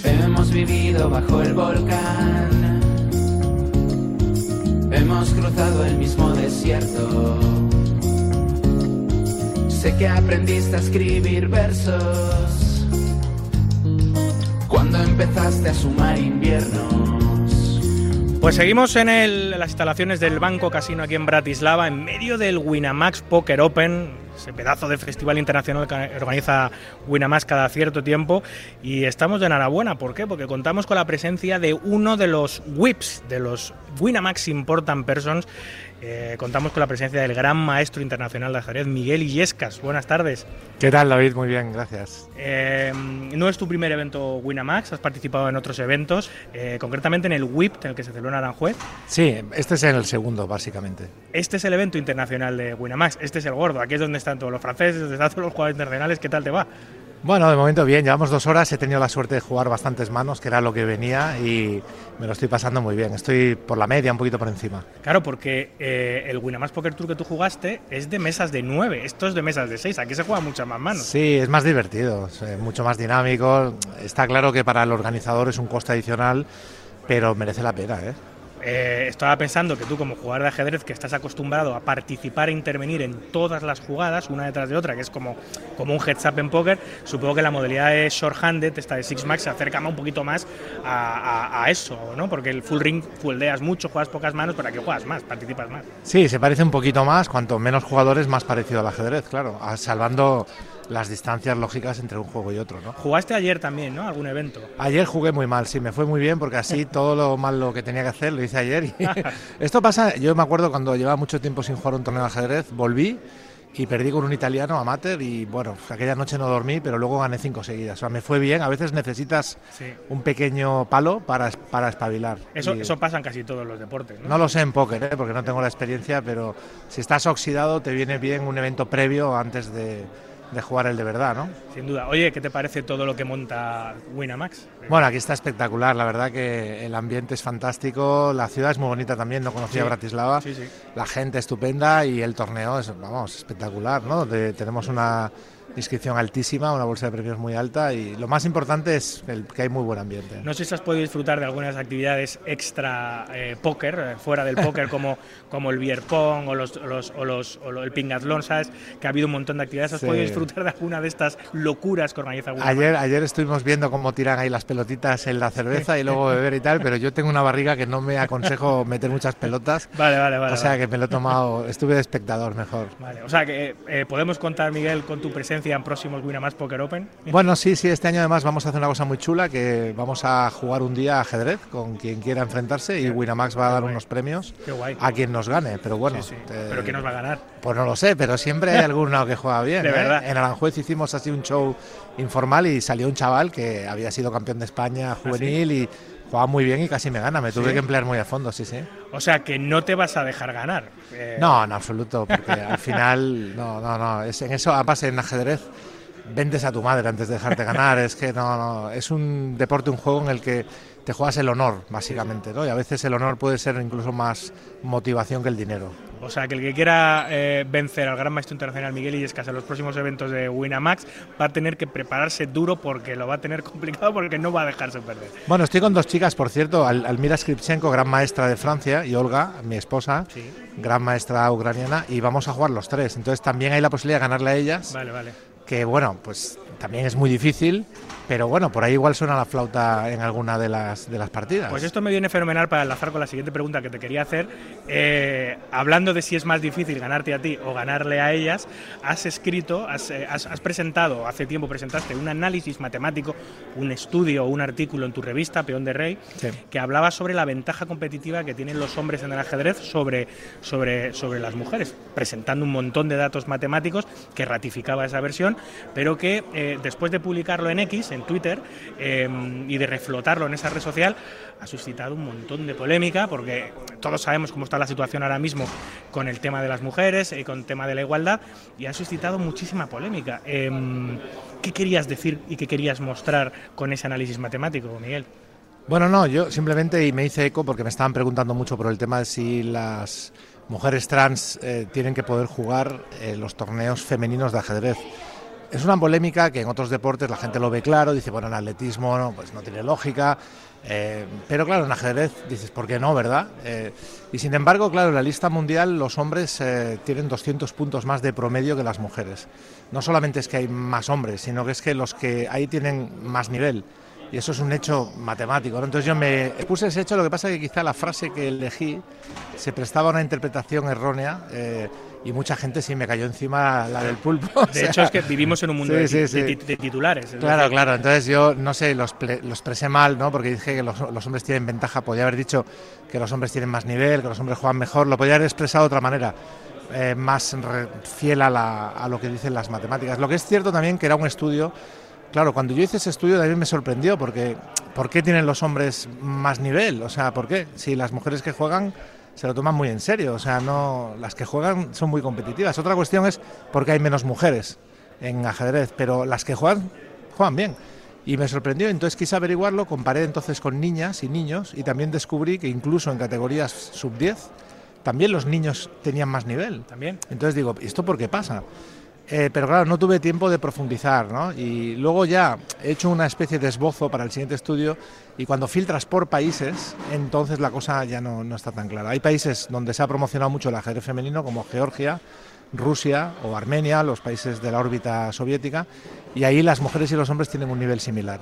Hemos vivido bajo el volcán. Hemos cruzado el mismo desierto. Que aprendiste a escribir versos cuando empezaste a sumar inviernos. Pues seguimos en, el, las instalaciones del Banco Casino aquí en Bratislava, en medio del Winamax Poker Open, ese pedazo de festival internacional que organiza Winamax cada cierto tiempo. Y estamos de enhorabuena, ¿por qué? Porque contamos con la presencia de uno de los WIPs, de los Winamax Important Persons. Eh, contamos con la presencia del gran maestro internacional de ajedrez, Miguel Illescas. Buenas tardes. ¿Qué tal, David? Muy bien, gracias. Eh, no es tu primer evento Winamax, has participado en otros eventos, eh, concretamente en el WIP, en el que se celebró en Aranjuez. Sí, este es el segundo, básicamente. Este es el evento internacional de Winamax, este es el gordo, aquí es donde están todos los franceses, donde están todos los jugadores internacionales. ¿Qué tal te va? Bueno, de momento bien, llevamos dos horas, he tenido la suerte de jugar bastantes manos, que era lo que venía, y me lo estoy pasando muy bien. Estoy por la media, un poquito por encima. Claro, porque eh, el Winamax Poker Tour que tú jugaste es de mesas de 9, esto es de mesas de 6, aquí se juega muchas más manos. Sí, es más divertido, es eh, mucho más dinámico. Está claro que para el organizador es un coste adicional, pero merece la pena, ¿eh? Eh, estaba pensando que tú como jugador de ajedrez que estás acostumbrado a participar e intervenir en todas las jugadas, una detrás de otra, que es como, como un heads up en póker, supongo que la modalidad de short-handed, esta de Six Max, se acerca un poquito más a, eso, ¿no? Porque el full ring fuldeas mucho, juegas pocas manos, pero aquí juegas más, participas más. Sí, se parece un poquito más, cuanto menos jugadores, más parecido al ajedrez, claro, salvando las distancias lógicas entre un juego y otro. ¿no? Jugaste ayer también, ¿no? ¿Algún evento? Ayer jugué muy mal, sí, me fue muy bien porque así todo lo malo que tenía que hacer lo hice ayer. Y esto pasa, yo me acuerdo cuando llevaba mucho tiempo sin jugar un torneo de ajedrez, volví y perdí con un italiano amateur y bueno, aquella noche no dormí, pero luego gané cinco seguidas. O sea, me fue bien. A veces necesitas sí. un pequeño palo para, para espabilar. Eso, y, eso pasa en casi todos los deportes. ¿no? no lo sé en póker, ¿eh? porque no tengo la experiencia, pero si estás oxidado te viene bien un evento previo antes de, de jugar el de verdad, ¿no? Sin duda. Oye, ¿qué te parece todo lo que monta Winamax? Bueno, aquí está espectacular, la verdad que el ambiente es fantástico, la ciudad es muy bonita también, no conocía Sí, Bratislava, sí, sí. la gente estupenda y el torneo es, vamos, espectacular, ¿no? De- tenemos una inscripción altísima, una bolsa de premios muy alta y lo más importante es el- que hay muy buen ambiente. No sé si has podido disfrutar de algunas actividades extra eh, póker, eh, fuera del póker, como, como el beer pong o, los, los- o, los, o el pingatlón, ¿sabes? Que ha habido un montón de actividades. ¿Has Sí. podido disfrutar de alguna de estas locuras que organiza? Ayer, ayer estuvimos viendo cómo tiran ahí las pelotitas en la cerveza y luego beber y tal, pero yo tengo una barriga que no me aconsejo meter muchas pelotas. Vale, vale, vale. O sea vale. que me lo he tomado, estuve de espectador mejor. Vale, o sea que eh, podemos contar, Miguel, con tu presencia anuncian próximos Winamax Poker Open. Bueno, sí, sí, este año además vamos a hacer una cosa muy chula, que vamos a jugar un día ajedrez con quien quiera enfrentarse y Winamax va a dar unos premios a quien nos gane, pero bueno. Sí, sí. eh, ¿Pero quién nos va a ganar? Pues no lo sé, pero siempre hay alguno que juega bien. De ¿eh? verdad. En Aranjuez hicimos así un show informal y salió un chaval que había sido campeón de España juvenil y jugaba muy bien y casi me gana. Me tuve ¿Sí? que emplear muy a fondo, sí, sí. O sea, que no te vas a dejar ganar. Eh, No, en absoluto, porque al final, no, no, no, es en eso, además en ajedrez, vendes a tu madre antes de dejarte ganar, es que no, no, es un deporte, un juego en el que te juegas el honor, básicamente, ¿no? Y a veces el honor puede ser incluso más motivación que el dinero. O sea, que el que quiera eh, vencer al gran maestro internacional Miguel Illescas en los próximos eventos de Winamax va a tener que prepararse duro porque lo va a tener complicado porque no va a dejarse perder. Bueno, estoy con dos chicas, por cierto, Al- Almira Skripchenko, gran maestra de Francia, y Olga, mi esposa, gran maestra ucraniana, y vamos a jugar los tres. Entonces también hay la posibilidad de ganarle a ellas, Vale, vale. que bueno, pues también es muy difícil, pero bueno, por ahí igual suena la flauta en alguna de las, de las partidas. Pues esto me viene fenomenal para enlazar con la siguiente pregunta que te quería hacer. Eh, hablando de si es más difícil ganarte a ti o ganarle a ellas, has escrito, has, eh, has- has presentado, hace tiempo presentaste un análisis matemático, un estudio o un artículo en tu revista, Peón de Rey, Sí. que hablaba sobre la ventaja competitiva que tienen los hombres en el ajedrez sobre, sobre, sobre las mujeres, presentando un montón de datos matemáticos que ratificaba esa versión, pero que eh, después de publicarlo en X, en Twitter, eh, y de reflotarlo en esa red social, ha suscitado un montón de polémica, porque todos sabemos cómo está la situación ahora mismo con el tema de las mujeres y con el tema de la igualdad, y ha suscitado muchísima polémica. Em, ¿Qué querías decir y qué querías mostrar con ese análisis matemático, Miguel? Bueno, no, yo simplemente me hice eco porque me estaban preguntando mucho por el tema de si las mujeres trans eh, tienen que poder jugar eh, los torneos femeninos de ajedrez. Es una polémica que en otros deportes la gente lo ve claro, dice, bueno, en atletismo no, pues no tiene lógica, eh, pero claro, en ajedrez dices, ¿por qué no, verdad? Eh, y sin embargo, claro, en la lista mundial los hombres eh, tienen 200 puntos más de promedio que las mujeres. No solamente es que hay más hombres, sino que es que los que ahí tienen más nivel. Y eso es un hecho matemático. ¿no? Entonces yo me puse ese hecho, lo que pasa es que quizá la frase que elegí se prestaba a una interpretación errónea eh, y mucha gente sí me cayó encima la del pulpo. o De sea, hecho, es que vivimos en un mundo sí, de, sí, sí. de ti- de titulares. es Claro, decir, claro. Entonces yo, no sé, los, los expresé mal, ¿no? Porque dije que los, los hombres tienen ventaja. Podía haber dicho que los hombres tienen más nivel, que los hombres juegan mejor. Lo podía haber expresado de otra manera, eh, más fiel a, la- a lo que dicen las matemáticas. Lo que es cierto también que era un estudio... Claro, cuando yo hice ese estudio también me sorprendió porque ¿por qué tienen los hombres más nivel? O sea, ¿por qué? Si las mujeres que juegan se lo toman muy en serio, o sea, no las que juegan son muy competitivas. Otra cuestión es por qué hay menos mujeres en ajedrez, pero las que juegan juegan bien. Y me sorprendió, entonces quise averiguarlo, comparé entonces con niñas y niños y también descubrí que incluso en categorías sub 10 también los niños tenían más nivel. También. Entonces digo, ¿y esto por qué pasa? Eh, pero claro, no tuve tiempo de profundizar, ¿no? Y luego ya he hecho una especie de esbozo para el siguiente estudio y cuando filtras por países, entonces la cosa ya no, no está tan clara. Hay países donde se ha promocionado mucho el ajedrez femenino, como Georgia, Rusia o Armenia, los países de la órbita soviética, y ahí las mujeres y los hombres tienen un nivel similar.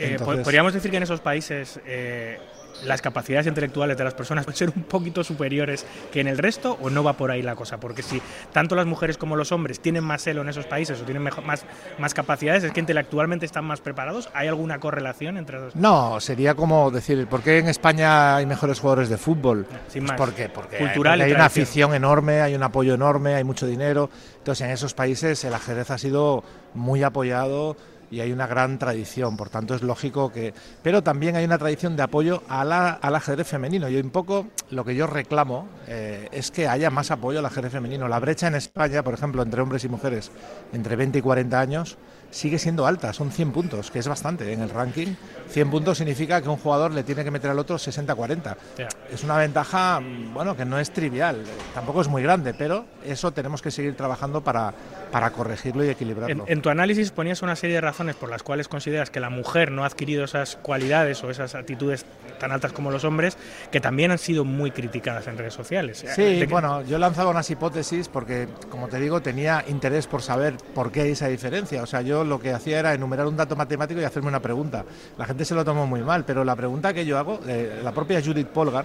Eh, Entonces- Podríamos decir que en esos países eh, las capacidades intelectuales de las personas pueden ser un poquito superiores que en el resto o no va por ahí la cosa, porque si tanto las mujeres como los hombres tienen más elo en esos países o tienen mejor- más, más capacidades, es que intelectualmente están más preparados. ¿Hay alguna correlación entre los No, sería como decir, ¿por qué en España hay mejores jugadores de fútbol? Sin Pues más. ¿Por qué? Porque, Cultural porque y hay una afición enorme, hay un apoyo enorme, hay mucho dinero. Entonces, en esos países el ajedrez ha sido muy apoyado y hay una gran tradición, por tanto es lógico que... Pero también hay una tradición de apoyo a la- al ajedrez femenino y un poco lo que yo reclamo eh, es que haya más apoyo al ajedrez femenino. La brecha en España, por ejemplo, entre hombres y mujeres entre 20 y 40 años sigue siendo alta, son 100 puntos, que es bastante en el ranking. 100 puntos significa que un jugador le tiene que meter al otro 60-40. Ya. Es una ventaja, bueno, que no es trivial, eh, tampoco es muy grande, pero eso tenemos que seguir trabajando para, para corregirlo y En, equilibrarlo. en tu análisis ponías una serie de razones por las cuales consideras que la mujer no ha adquirido esas cualidades o esas actitudes tan altas como los hombres, que también han sido muy criticadas en redes sociales. Sí, ¿De qué- bueno, yo lanzaba unas hipótesis porque, como te digo, tenía interés por saber por qué hay esa diferencia. O sea, yo lo que hacía era enumerar un dato matemático y hacerme una pregunta. La gente se lo tomó muy mal, pero la pregunta que yo hago, eh, la propia Judith Polgar,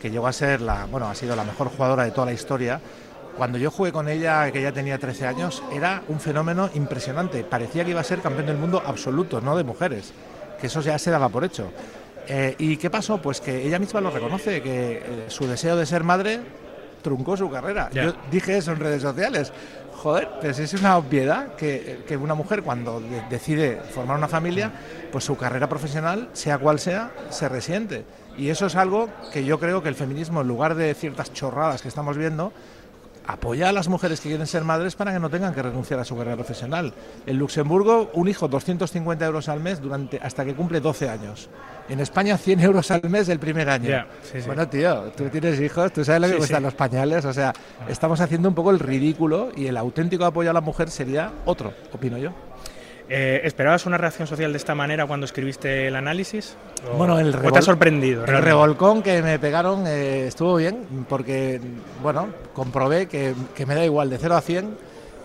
que llegó a ser la, bueno, ha sido la mejor jugadora de toda la historia, Cuando yo jugué con ella, que ella tenía 13 años, era un fenómeno impresionante. Parecía que iba a ser campeón del mundo absoluto, no de mujeres, que eso ya se daba por hecho. Eh, ¿Y qué pasó? Pues que ella misma lo reconoce, que eh, su deseo de ser madre truncó su carrera. Ya. Yo dije eso en redes sociales. Joder, pues es una obviedad que, que una mujer cuando de- decide formar una familia, pues su carrera profesional, sea cual sea, se resiente. Y eso es algo que yo creo que el feminismo, en lugar de ciertas chorradas que estamos viendo, apoya a las mujeres que quieren ser madres para que no tengan que renunciar a su carrera profesional. En Luxemburgo, un hijo 250 euros al mes durante hasta que cumple 12 años. En España, 100 euros al mes el primer año. Ya, sí, sí. Bueno, tío, tú tienes hijos, tú sabes lo que Sí, cuestan los pañales. O sea, estamos haciendo un poco el ridículo y el auténtico apoyo a la mujer sería otro, opino yo. Eh, ¿Esperabas una reacción social de esta manera cuando escribiste el análisis? ¿O- Bueno, el ¿O te ha sorprendido? El realmente? revolcón que me pegaron eh, estuvo bien porque, bueno, comprobé que, que me da igual de 0 a 100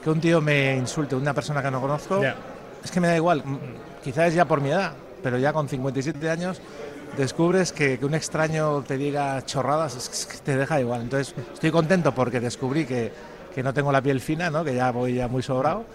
que un tío me insulte, una persona que no conozco. Ya. Es que me da igual. M- Quizás es ya por mi edad, pero ya con 57 años descubres que, que un extraño te diga chorradas, es que- es que te deja igual. Entonces, estoy contento porque descubrí que, que no tengo la piel fina, ¿no? que ya voy ya muy sobrado.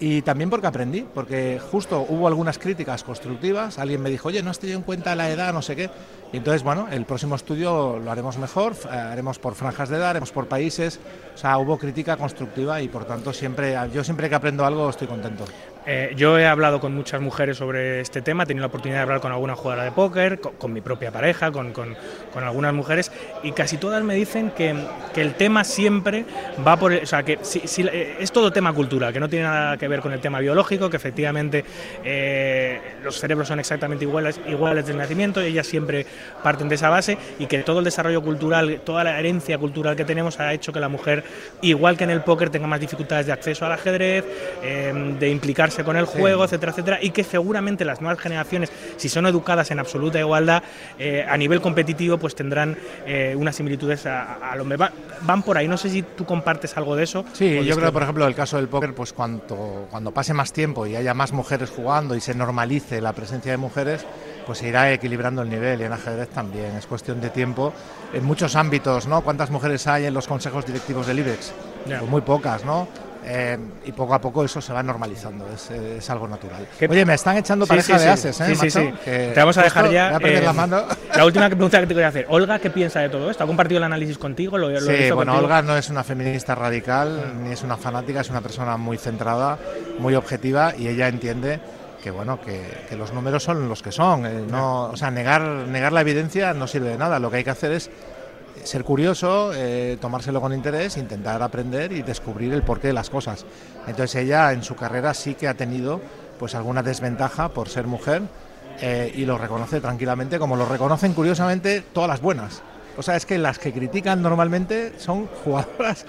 Y también porque aprendí, porque justo hubo algunas críticas constructivas, alguien me dijo, oye, no has tenido en cuenta la edad, no sé qué. Y entonces, bueno, el próximo estudio lo haremos mejor, f- haremos por franjas de edad, haremos por países, o sea, hubo crítica constructiva y por tanto siempre, yo siempre que aprendo algo estoy contento. Eh, yo he hablado con muchas mujeres sobre este tema, he tenido la oportunidad de hablar con alguna jugadora de póker, con, mi propia pareja, con, con- con algunas mujeres, y casi todas me dicen que, que el tema siempre va por... o sea, que si- si- eh, es todo tema cultural, que no tiene nada que ver con el tema biológico, que efectivamente eh, los cerebros son exactamente iguales, iguales desde el nacimiento, y ellas siempre parten de esa base, y que todo el desarrollo cultural, toda la herencia cultural que tenemos ha hecho que la mujer, igual que en el póker, tenga más dificultades de acceso al ajedrez, eh, de implicarse con el Sí. juego, etcétera, etcétera, y que seguramente las nuevas generaciones, si son educadas en absoluta igualdad, eh, a nivel competitivo, pues tendrán eh, unas similitudes a, a lo va- van por ahí. No sé si tú compartes algo de eso. Sí, yo creo, discrepas. por ejemplo, el caso del póker, pues cuando, cuando pase más tiempo y haya más mujeres jugando y se normalice la presencia de mujeres, pues se irá equilibrando el nivel y en ajedrez también. Es cuestión de tiempo. En muchos ámbitos, ¿no? ¿Cuántas mujeres hay en los consejos directivos del IBEX? Ya. Pues muy pocas, ¿no? Eh, y poco a poco eso se va normalizando, es, es algo natural. ¿Qué- Oye, me están echando Sí, pareja sí, de ases, ¿eh? Sí, sí, macho? Te vamos a dejar ya. Voy a perder eh, la mano. La última pregunta que te quería hacer. Olga, ¿qué piensa de todo esto? ¿Ha compartido el análisis contigo? ¿Lo, lo Sí, bueno, contigo? Olga no es una feminista radical, ni es una fanática, es una persona muy centrada, muy objetiva y ella entiende que bueno que, que los números son los que son. eh, no, o sea, negar, negar la evidencia no sirve de nada. Lo que hay que hacer es ser curioso, eh, tomárselo con interés, intentar aprender y descubrir el porqué de las cosas. Entonces ella en su carrera sí que ha tenido pues alguna desventaja por ser mujer eh, y lo reconoce tranquilamente, como lo reconocen curiosamente todas las buenas. O sea, es que las que critican normalmente son jugadoras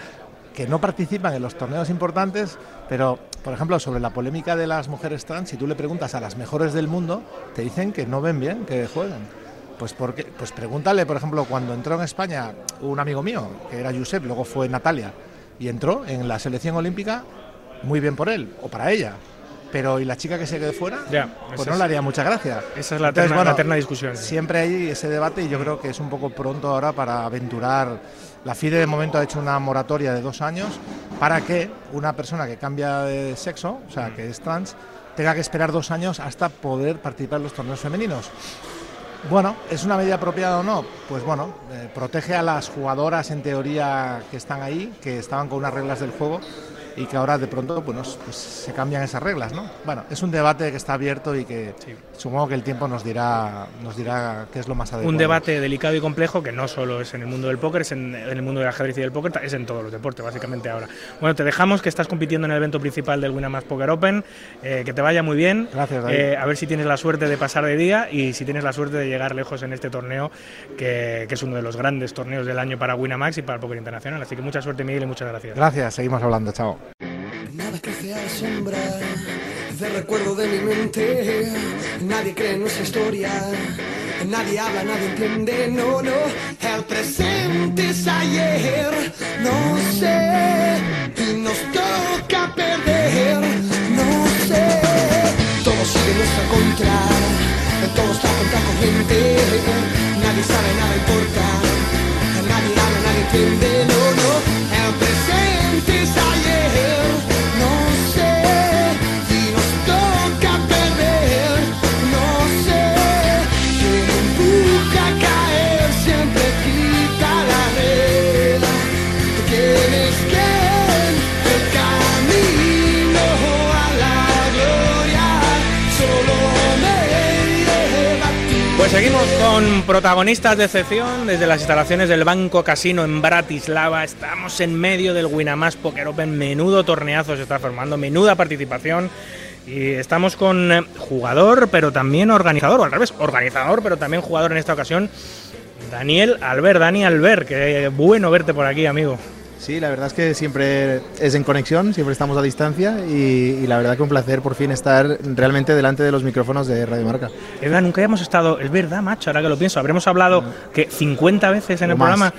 que no participan en los torneos importantes, pero, por ejemplo, sobre la polémica de las mujeres trans, si tú le preguntas a las mejores del mundo, te dicen que no ven bien que jueguen. Pues, porque, pues pregúntale, por ejemplo, cuando entró en España un amigo mío, que era Josep, luego fue Natalia, y entró en la selección olímpica, muy bien por él, o para ella. Pero ¿y la chica que se quede fuera? Pues no es- le haría mucha gracia. Esa es la Entonces, eterna, bueno, la eterna discusión. Siempre hay ese debate y yo creo que es un poco pronto ahora para aventurar. La FIDE de momento ha hecho una moratoria de dos años para que una persona que cambia de sexo, o sea, que es trans, tenga que esperar dos años hasta poder participar en los torneos femeninos. Bueno, ¿es una medida apropiada o no? Pues bueno, eh, protege a las jugadoras en teoría que están ahí, que estaban con unas reglas del juego y que ahora de pronto bueno, pues se cambian esas reglas, ¿no? Bueno, es un debate que está abierto y que supongo que el tiempo nos dirá, nos dirá qué es lo más adecuado. Un debate delicado y complejo que no solo es en el mundo del póker, es en, en el mundo del ajedrez y del póker, es en todos los deportes, básicamente ahora. Bueno, te dejamos que estás compitiendo en el evento principal del Winamax Poker Open, eh, que te vaya muy bien. Gracias, David. Eh, a ver si tienes la suerte de pasar de día y si tienes la suerte de llegar lejos en este torneo, que, que es uno de los grandes torneos del año para Winamax y para el póker internacional. Así que mucha suerte, Miguel, y muchas gracias. Gracias, seguimos hablando, chao. Nada crece a la sombra del recuerdo de mi mente. Nadie cree en nuestra historia. Nadie habla, nadie entiende. No, no. El presente es ayer. No sé. Y nos toca perder. No sé. Todo sigue nuestra contra. Todo está contra corriente. Nadie sabe, nada importa. Nadie habla, nadie entiende. Seguimos con protagonistas de excepción desde las instalaciones del Banco Casino en Bratislava. Estamos en medio del Winamax Poker Open. Menudo torneazo se está formando, menuda participación. Y estamos con eh, jugador, pero también organizador, o al revés, organizador, pero también jugador en esta ocasión. Daniel Albert, Dani Albert, qué bueno verte por aquí, amigo. Sí, la verdad es que siempre es en conexión, siempre estamos a distancia y, y la verdad que un placer por fin estar realmente delante de los micrófonos de Radio Marca. Es verdad, nunca habíamos estado, es verdad, macho, ahora que lo pienso, habremos hablado que 50 veces en O el más. programa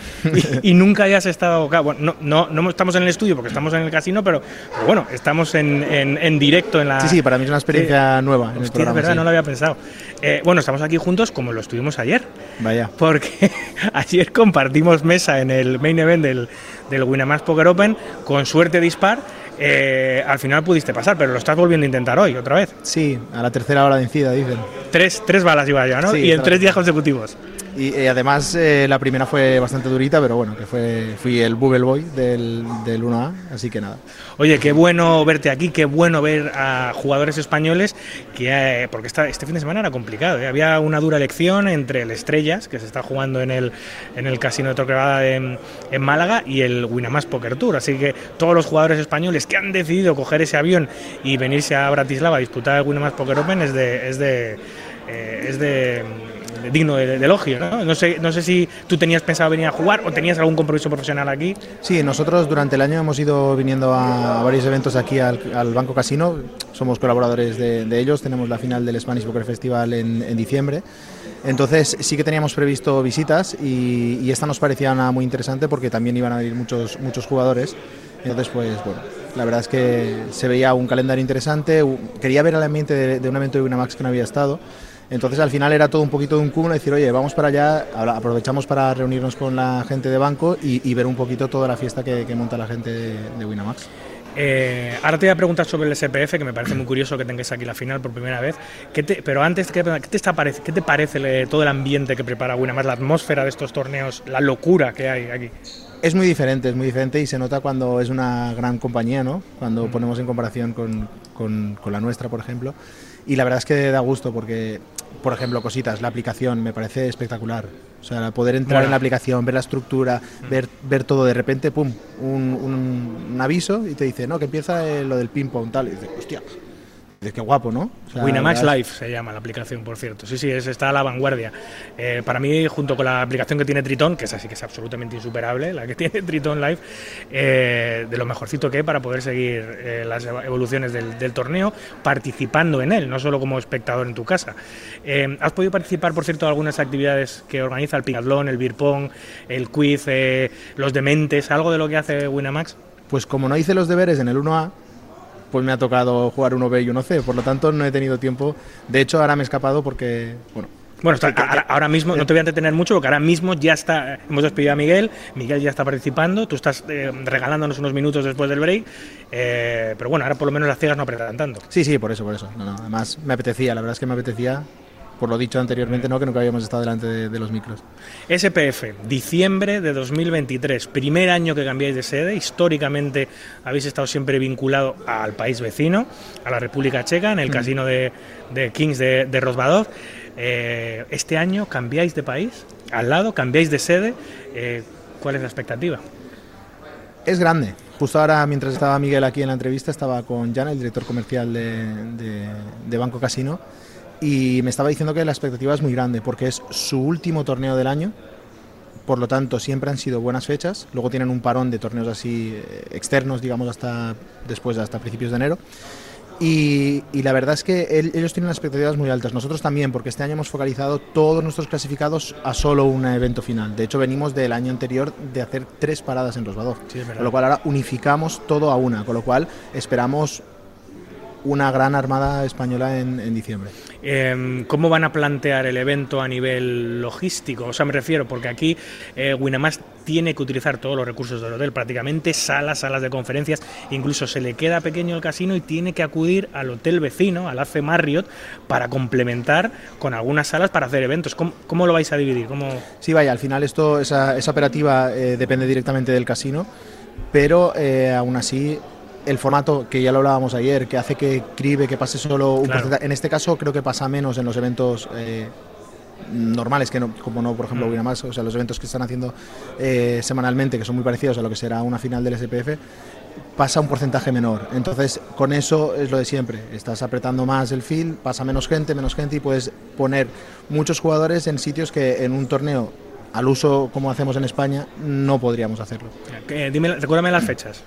y, y nunca hayas estado acá. Bueno, no, no, no estamos en el estudio porque estamos en el casino, pero, pero bueno, estamos en, en- en directo en la. Sí, sí, para mí es una experiencia nueva en el Hostia, es programa. verdad, sí. no lo había pensado. Eh, bueno, estamos aquí juntos como lo estuvimos ayer. Vaya. Porque ayer compartimos mesa en el main event del, del Winamax Poker Open, con suerte dispar. eh, al final pudiste pasar, pero lo estás volviendo a intentar hoy, otra vez. Sí, a la tercera hora vencida, dicen. Tres, tres balas iba ya, ¿no? Sí, y en tres días consecutivos. Y eh, además eh, la primera fue bastante durita, pero bueno, que fue fui el Bubble Boy del, del 1A, así que nada. Oye, qué bueno verte aquí, qué bueno ver a jugadores españoles, que eh, porque esta- este fin de semana era complicado. Había una dura elección entre el Estrellas, que se está jugando en el, en el Casino de Torquemada en, en Málaga, y el Winamax Poker Tour. Así que todos los jugadores españoles que han decidido coger ese avión y venirse a Bratislava a disputar el Winamax Poker Open es de... Es de es de digno de, elogio, ¿no? Sé, no sé si tú tenías pensado venir a jugar o tenías algún compromiso profesional aquí. Sí, nosotros durante el año hemos ido viniendo a varios eventos aquí al, Banco Casino, somos colaboradores de, ellos, tenemos la final del Spanish Poker Festival en, diciembre, entonces sí que teníamos previsto visitas y, esta nos parecía una muy interesante porque también iban a venir muchos, muchos jugadores, entonces pues bueno, la verdad es que se veía un calendario interesante, quería ver el ambiente de, de un evento de Winamax que no había estado. Entonces al final era todo un poquito de un cúmulo, decir, oye, vamos para allá, aprovechamos para reunirnos con la gente de banco y, y ver un poquito toda la fiesta que, que monta la gente de, de Winamax. Eh, ahora te voy a preguntar sobre el SPF, que me parece muy curioso que tengáis aquí la final por primera vez. ¿Qué te- pero antes, ¿qué, qué te, está parece, ¿qué te parece le- todo el ambiente que prepara Winamax, la atmósfera de estos torneos, la locura que hay aquí? Es muy diferente, es muy diferente y se nota cuando es una gran compañía, ¿no? Cuando ponemos en comparación con, con- con la nuestra, por ejemplo. Y la verdad es que da gusto porque, por ejemplo, cositas, la aplicación me parece espectacular. O sea, poder entrar en la aplicación, ver la estructura, ver, ver todo de repente, pum, un, un- un aviso y te dice, no, que empieza eh, lo del ping-pong, tal. Y dices, hostia, dices, qué guapo, ¿no? O sea, Winamax Live se llama la aplicación, por cierto. Sí, sí, es, está a la vanguardia. Eh, para mí, junto con la aplicación que tiene Triton, que es así que es absolutamente insuperable, la que tiene Triton Live, eh, de lo mejorcito que hay para poder seguir eh, las evoluciones del, del torneo, participando en él, no solo como espectador en tu casa. ¿Has podido participar, por cierto, de algunas actividades que organiza el Picatlón, el Beer Pong, el Quiz, los Dementes, algo de lo que hace Winamax? Pues como no hice los deberes en el 1A, pues me ha tocado jugar 1B y 1C, por lo tanto no he tenido tiempo. De hecho, ahora me he escapado porque, bueno, Bueno, está- ahora, ahora mismo, no te voy a entretener mucho porque ahora mismo ya está, hemos despedido a Miguel, Miguel ya está participando, tú estás eh, regalándonos unos minutos después del break, eh, pero bueno, ahora por lo menos las ciegas no apretan tanto. sí, sí, por eso, por eso. No, no, además me apetecía, la verdad es que me apetecía, por lo dicho anteriormente, ¿no? que nunca habíamos estado delante de, de los micros. SPF, diciembre de 2023, primer año que cambiáis de sede, históricamente habéis estado siempre vinculado al país vecino, a la República Checa, en el Mm. casino de, de Kings de, de Rozvadov. Eh, este año cambiáis de país, al lado, cambiáis de sede. Eh, ¿Cuál es la expectativa? Es grande. Justo ahora, mientras estaba Miguel aquí en la entrevista, estaba con Jan, el director comercial de- de Banco Casino, y me estaba diciendo que la expectativa es muy grande, porque es su último torneo del año, por lo tanto siempre han sido buenas fechas, luego tienen un parón de torneos así eh, externos, digamos, hasta después, hasta principios de enero. Y, y la verdad es que él- ellos tienen expectativas muy altas, nosotros también, porque este año hemos focalizado todos nuestros clasificados a solo un evento final. De hecho, venimos del año anterior de hacer tres paradas en Rosvadov, Sí, con lo cual ahora unificamos todo a una, con lo cual esperamos una gran armada española en, en diciembre. Eh, ¿Cómo van a plantear el evento a nivel logístico? O sea, me refiero, porque aquí eh, tiene que utilizar todos los recursos del hotel, prácticamente salas, salas de conferencias, incluso se le queda pequeño el casino y tiene que acudir al hotel vecino, al AC Marriott, para complementar con algunas salas para hacer eventos. ¿Cómo, cómo lo vais a dividir? ¿Cómo... Sí, vaya, al final esto, esa, esa operativa eh, depende directamente del casino, pero eh, aún así el formato que ya lo hablábamos ayer, que hace que cribe, que pase solo un Claro. porcentaje, en este caso creo que pasa menos en los eventos eh, normales, que no, como no, por ejemplo, Mm. Winamax, o sea, los eventos que están haciendo eh, semanalmente, que son muy parecidos a lo que será una final del SPF, pasa un porcentaje menor. Entonces, con eso es lo de siempre. Estás apretando más el field, pasa menos gente, menos gente y puedes poner muchos jugadores en sitios que en un torneo al uso como hacemos en España no podríamos hacerlo. Eh, dime, recuérdame las fechas.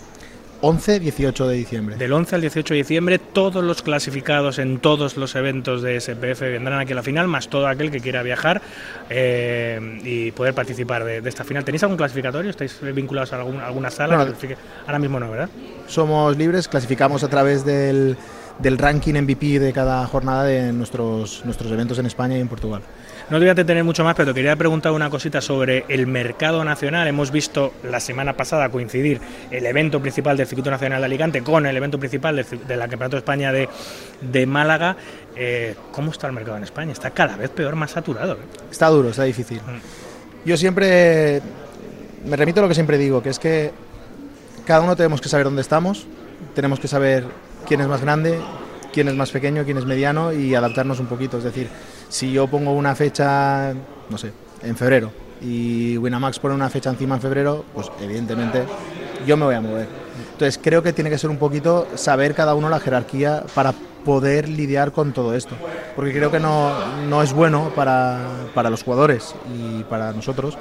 11, 18 de diciembre. Del 11 al 18 de diciembre, todos los clasificados en todos los eventos de SPF vendrán aquí a la final, más todo aquel que quiera viajar eh, y poder participar de, de esta final. ¿Tenéis algún clasificatorio? ¿Estáis vinculados a algún- alguna sala? No, que clasifique? Ahora mismo no, ¿verdad? Somos libres, clasificamos a través del, del ranking MVP de cada jornada de nuestros, nuestros eventos en España y en Portugal. No te voy a detener mucho más, pero te quería preguntar una cosita sobre el mercado nacional. Hemos visto la semana pasada coincidir el evento principal del Circuito Nacional de Alicante con el evento principal del, del Campeonato de España de, de Málaga. Eh, ¿Cómo está el mercado en España? Está cada vez peor, más saturado. ¿eh? Está duro, está difícil. Yo siempre me remito a lo que siempre digo, que es que cada uno tenemos que saber dónde estamos, tenemos que saber quién es más grande, quién es más pequeño, quién es mediano y adaptarnos un poquito. Es decir, si yo pongo una fecha, no sé, en febrero y Winamax pone una fecha encima en febrero, pues evidentemente yo me voy a mover. Entonces creo que tiene que ser un poquito saber cada uno la jerarquía para poder lidiar con todo esto. Porque creo que no, no es bueno para, para los jugadores y para nosotros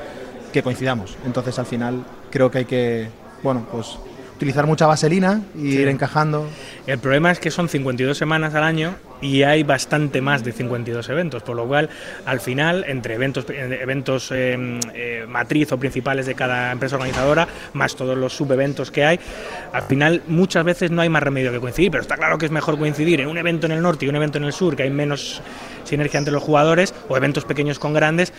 que coincidamos. Entonces al final creo que hay que, bueno, pues utilizar mucha vaselina y Sí. ir encajando. El problema es que son 52 semanas al año y hay bastante más de 52 eventos, por lo cual al final entre eventos eh, eventos eh, eh, matriz o principales de cada empresa organizadora, más todos los subeventos que hay, al final muchas veces no hay más remedio que coincidir, pero está claro que es mejor coincidir en un evento en el norte y un evento en el sur, que hay menos sinergia entre los jugadores, o eventos pequeños con grandes,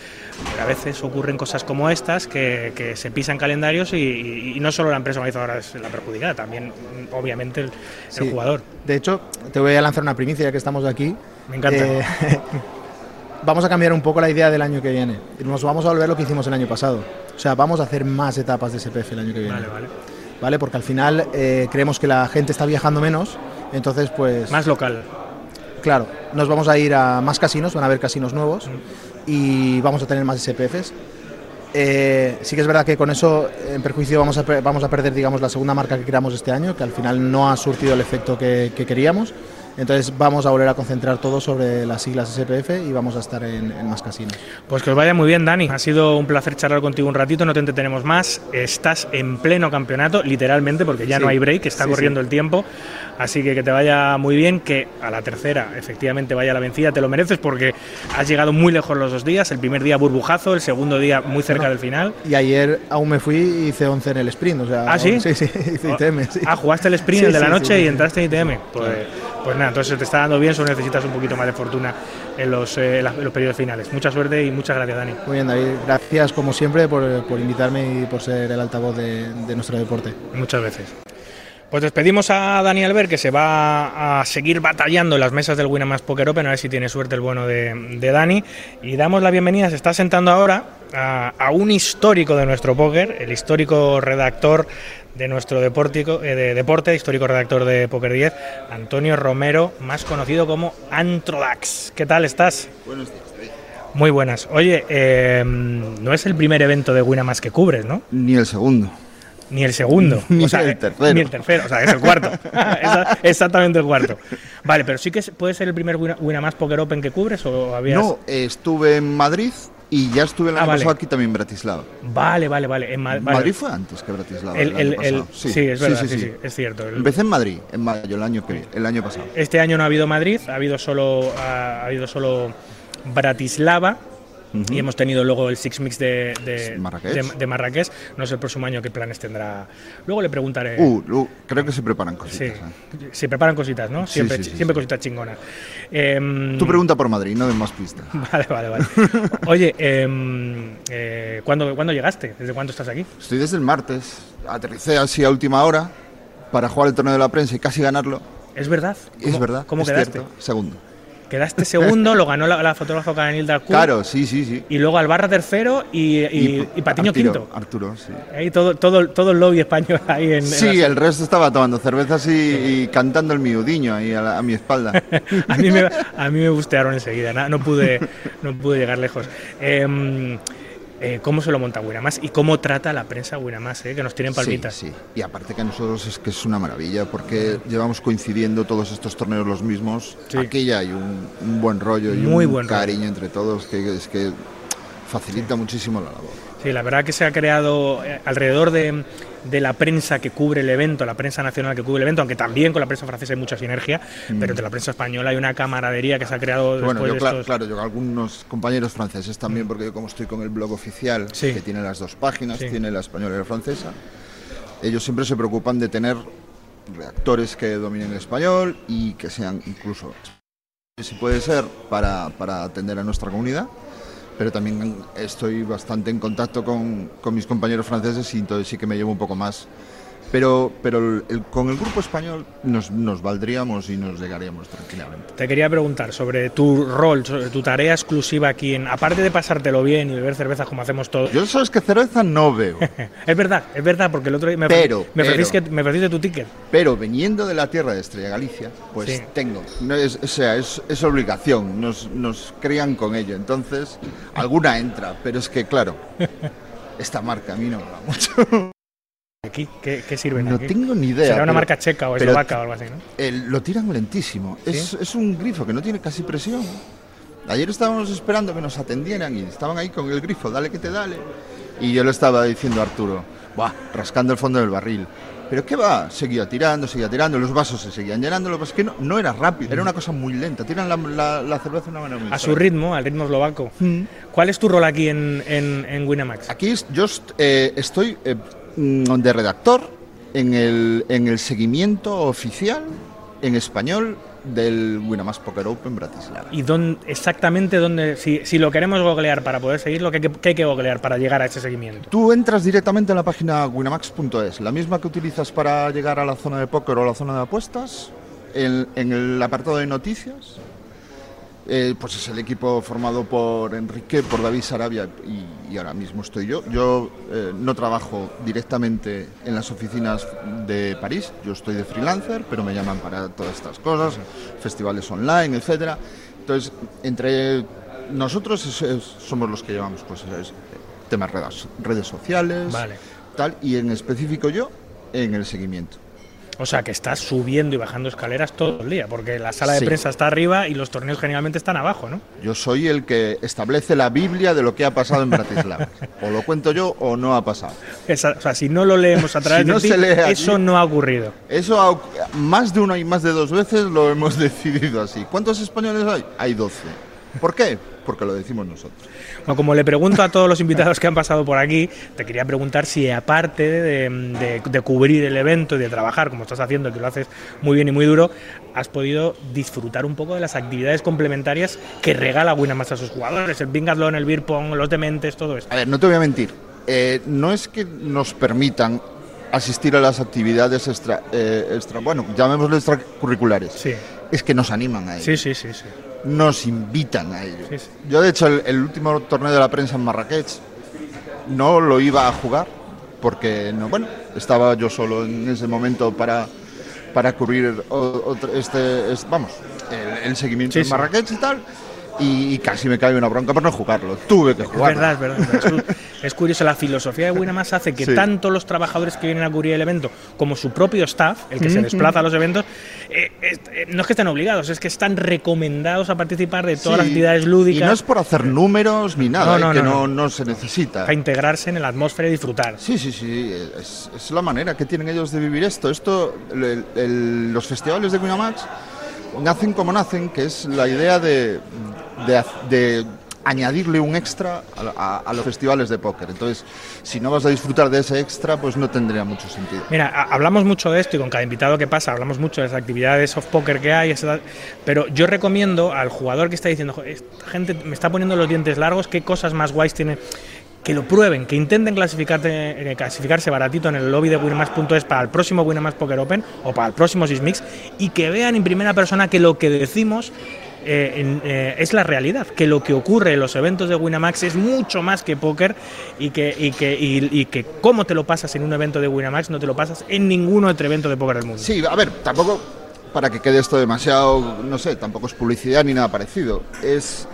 pero a veces ocurren cosas como estas que, que se pisan calendarios y, y- y no solo la empresa organizadora es la perjudicada, también obviamente el, el Sí. jugador. De hecho, te voy a lanzar una primicia ya que estamos aquí. Me encanta. Eh, vamos a cambiar un poco la idea del año que viene. Nos vamos a volver lo que hicimos el año pasado. O sea, vamos a hacer más etapas de SPF el año que viene. Vale, vale. ¿Vale? Porque al final eh, creemos que la gente está viajando menos, entonces pues... Más local. Claro, nos vamos a ir a más casinos, van a haber casinos nuevos y vamos a tener más SPFs. Eh, sí que es verdad que con eso, en perjuicio, vamos a, vamos a perder, digamos, la segunda marca que creamos este año, que al final no ha surtido el efecto que, que queríamos. Entonces vamos a volver a concentrar todo sobre las siglas SPF y vamos a estar en, en más casinos. Pues que os vaya muy bien, Dani. Ha sido un placer charlar contigo un ratito, no te entretenemos más. Estás en pleno campeonato, literalmente, porque ya Sí. no hay break, está Sí, corriendo sí. el tiempo. Así que que te vaya muy bien, que a la tercera efectivamente vaya la vencida, te lo mereces porque has llegado muy lejos los dos días. El primer día burbujazo, el segundo día muy cerca del final. Y ayer aún me fui y hice 11 en el sprint. O sea, ¿Ah, sí? Sí, sí, hice ITM. Ah, jugaste el sprint, el de la noche y entraste en ITM. Pues, pues nada, entonces te está dando bien, solo necesitas un poquito más de fortuna en los, eh, en los periodos finales. Mucha suerte y muchas gracias, Dani. Muy bien, David. Gracias como siempre por, por invitarme y por ser el altavoz de, de nuestro deporte. Muchas veces. Pues despedimos a Dani Albert, que se va a seguir batallando en las mesas del Winamax Poker Open, a ver si tiene suerte el bueno de, de Dani. Y damos la bienvenida, se está sentando ahora a, a un histórico de nuestro póker, el histórico redactor de nuestro deportico, eh, de deporte, histórico redactor de Poker 10, Antonio Romero, más conocido como Antrodax. ¿Qué tal estás? Buenos días. Muy buenas. Oye, eh, no es el primer evento de Winamax que cubres, ¿no? Ni el segundo. Ni el segundo. Ni O sea, el tercero. Ni el tercero, o sea, es el cuarto. Exactamente el cuarto. Vale, pero sí que puede ser el primer Wina- Winamax Poker Open que cubres o habías. No, estuve en Madrid y ya estuve el Ah, año vale. pasado aquí también en Bratislava. Vale, vale, vale. En Ma- vale. Madrid fue antes que Bratislava. El- El, el- año el- pasado. sí, es verdad, sí, sí, es cierto. Empecé en Madrid, en mayo, el año, que, el año pasado. Este año no ha habido Madrid, ha habido solo, ha, ha habido solo Bratislava. Y hemos tenido luego el Six Mix de, de, Marrakech. de- de Marrakech. No sé el próximo año qué planes tendrá. Luego le preguntaré. Uh, lu- creo que se preparan cositas. Sí, ¿eh? se preparan cositas, ¿no? Siempre, sí, sí, siempre cositas chingonas. Em, Tú pregunta por Madrid, no de más pistas. Vale, vale, vale. Oye, em, eh, ¿cuándo, ¿cuándo llegaste? ¿Desde cuándo estás aquí? Estoy desde el martes, aterricé así a última hora para jugar el torneo de la prensa y casi ganarlo. Es verdad. Es ¿Cómo- verdad. ¿Cómo es quedaste? cierto. Segundo. Quedaste segundo, lo ganó la, la fotógrafa Canilda Q. Claro, sí, sí, sí. Y luego Albarra tercero y, y, y Patiño Arturo, quinto. Arturo, sí. Ahí todo, todo, todo el lobby español ahí en. Sí, el resto estaba tomando cervezas y, cantando el miudiño ahí a, la- a mi espalda. a, mí me, a mí me bustearon enseguida, na- no pude, no pude llegar lejos. Em, eh, ¿Cómo se lo monta Winamax y cómo trata la prensa Winamax, eh, que nos tienen palmitas? Sí, sí. Y aparte que a nosotros es que es una maravilla porque llevamos coincidiendo todos estos torneos los mismos. Sí. Aquí ya hay un, un buen rollo y Muy un buen rollo. cariño entre todos que es que facilita muchísimo la labor. Sí, la verdad que se ha creado eh, alrededor de, de la prensa que cubre el evento, la prensa nacional que cubre el evento, aunque también con la prensa francesa hay mucha sinergia, Mm. pero entre la prensa española hay una camaradería que se ha creado después Bueno, yo de claro, estos... claro, yo algunos compañeros franceses también, porque yo como estoy con el blog oficial, Sí. que tiene las dos páginas, Sí. tiene la española y la francesa, ellos siempre se preocupan de tener redactores que dominen el español y que sean incluso, si puede ser, para, para atender a nuestra comunidad. Pero también estoy bastante en contacto con, con mis compañeros franceses y entonces sí que me llevo un poco más. Pero, pero el- el- con el grupo español nos, nos valdríamos y nos llegaríamos tranquilamente. Te quería preguntar sobre tu rol, sobre tu tarea exclusiva aquí, en, aparte de pasártelo bien y beber cervezas como hacemos todos. Yo sabes que cerveza no veo. es verdad, es verdad, porque el otro día me, Pero, me, pero. ofreciste, me ofreciste tu ticket. Pero viniendo de la tierra de Estrella Galicia, pues Sí. tengo. No es, o sea, es, es obligación, nos, nos crían con ello. Entonces, alguna entra, pero es que, claro, esta marca a mí no me va mucho. Aquí, ¿qué, qué sirven No aquí? tengo ni idea. Será una pero- marca checa o eslovaca o algo así, ¿no? el- lo tiran lentísimo. Es, es un grifo que no tiene casi presión. Ayer estábamos esperando que nos atendieran y estaban ahí con el grifo, dale que te dale. Y yo le estaba diciendo a Arturo, Buah, rascando el fondo del barril. Pero qué va, seguía tirando, seguía tirando, los vasos se seguían llenando, lo que es que no, no era rápido, era una cosa muy lenta, tiran la, la- la cerveza de una manera muy A su ritmo, al ritmo eslovaco. ¿Cuál es tu rol aquí en, en, en Winamax? Aquí es- yo eh, estoy eh, mm, de redactor en el, en el seguimiento oficial en español del Winamax Poker Open Bratislava. ¿Y dónde, exactamente dónde, si, si lo queremos googlear para poder seguirlo, ¿qué, qué hay que googlear para llegar a ese seguimiento? Tú entras directamente en la página winamax.es, la misma que utilizas para llegar a la zona de póker o a la zona de apuestas, en, en el apartado de noticias. eh, pues es el equipo formado por Enrique, por David Sarabia y, y ahora mismo estoy yo. Yo eh, no trabajo directamente en las oficinas de París, yo estoy de freelancer, pero me llaman para todas estas cosas, festivales online, etcétera. Entonces, entre nosotros es- es- somos los que llevamos pues, es- temas redes, redes sociales, Vale. tal, y en específico yo en el seguimiento. O sea, que estás subiendo y bajando escaleras todo el día, porque la sala de Sí. prensa está arriba y los torneos generalmente están abajo, ¿no? Yo soy el que establece la Biblia de lo que ha pasado en Bratislava. o lo cuento yo o no ha pasado. Esa- o sea, si no lo leemos a través Si no de ti, eso no ha ocurrido. Eso ha más de una y más de dos veces lo hemos decidido así. ¿Cuántos españoles hay? Hay 12. ¿Por qué? Porque lo decimos nosotros. Bueno, como le pregunto a todos los invitados que han pasado por aquí, te quería preguntar si aparte de, de- de cubrir el evento y de trabajar como estás haciendo, que lo haces muy bien y muy duro, has podido disfrutar un poco de las actividades complementarias que regala Winamax a sus jugadores, el bingathon, el beer pong, los dementes, todo esto. A ver, no te voy a mentir. Eh, no es que nos permitan asistir a las actividades extra, eh, extra bueno, llamémoslo extracurriculares. Sí. Es que nos animan a ello. Sí, sí, sí, sí. Nos invitan a ello. Sí, sí. Yo, de hecho, el, el último torneo de la prensa en Marrakech no lo iba a jugar porque, no, bueno, estaba yo solo en ese momento para, para cubrir otro- este, es- vamos, el, el seguimiento Sí, en. Marrakech y tal. Y, y casi me cae una bronca por no jugarlo. Tuve que Es jugarlo. verdad, es verdad. Es, cu- es curioso, la filosofía de Winamax hace que Sí. tanto los trabajadores que vienen a cubrir el evento como su propio staff, el que se desplaza a los eventos, eh, eh, no es que estén obligados, es que están recomendados a participar de todas las actividades lúdicas. Y no es por hacer números ni nada, No, no, eh, que no, no, no. no se necesita. Para integrarse en la atmósfera y disfrutar. Sí, sí, sí, es, es la manera que tienen ellos de vivir esto. Esto, el- el- los festivales de Winamax nacen como nacen, que es la idea de, de, añadirle un extra a, los festivales de póker. Entonces, si no vas a disfrutar de ese extra, pues no tendría mucho sentido. Mira, hablamos mucho de esto y con cada invitado que pasa hablamos mucho de las actividades soft poker que hay, pero yo recomiendo al jugador que está diciendo, "Jo, esta gente me está poniendo los dientes largos, qué cosas más guays tiene, que lo prueben, que intenten eh, clasificarse baratito en el lobby de Winamax.es para el próximo Winamax Poker Open o para el próximo Sysmix y que vean en primera persona que lo que decimos eh, eh, es la realidad, que lo que ocurre en los eventos de Winamax es mucho más que póker y que, y que, y que cómo te lo pasas en un evento de Winamax no te lo pasas en ningún otro evento de póker del mundo. Sí, a ver, tampoco para que quede esto demasiado, no sé, tampoco es publicidad ni nada parecido. Es,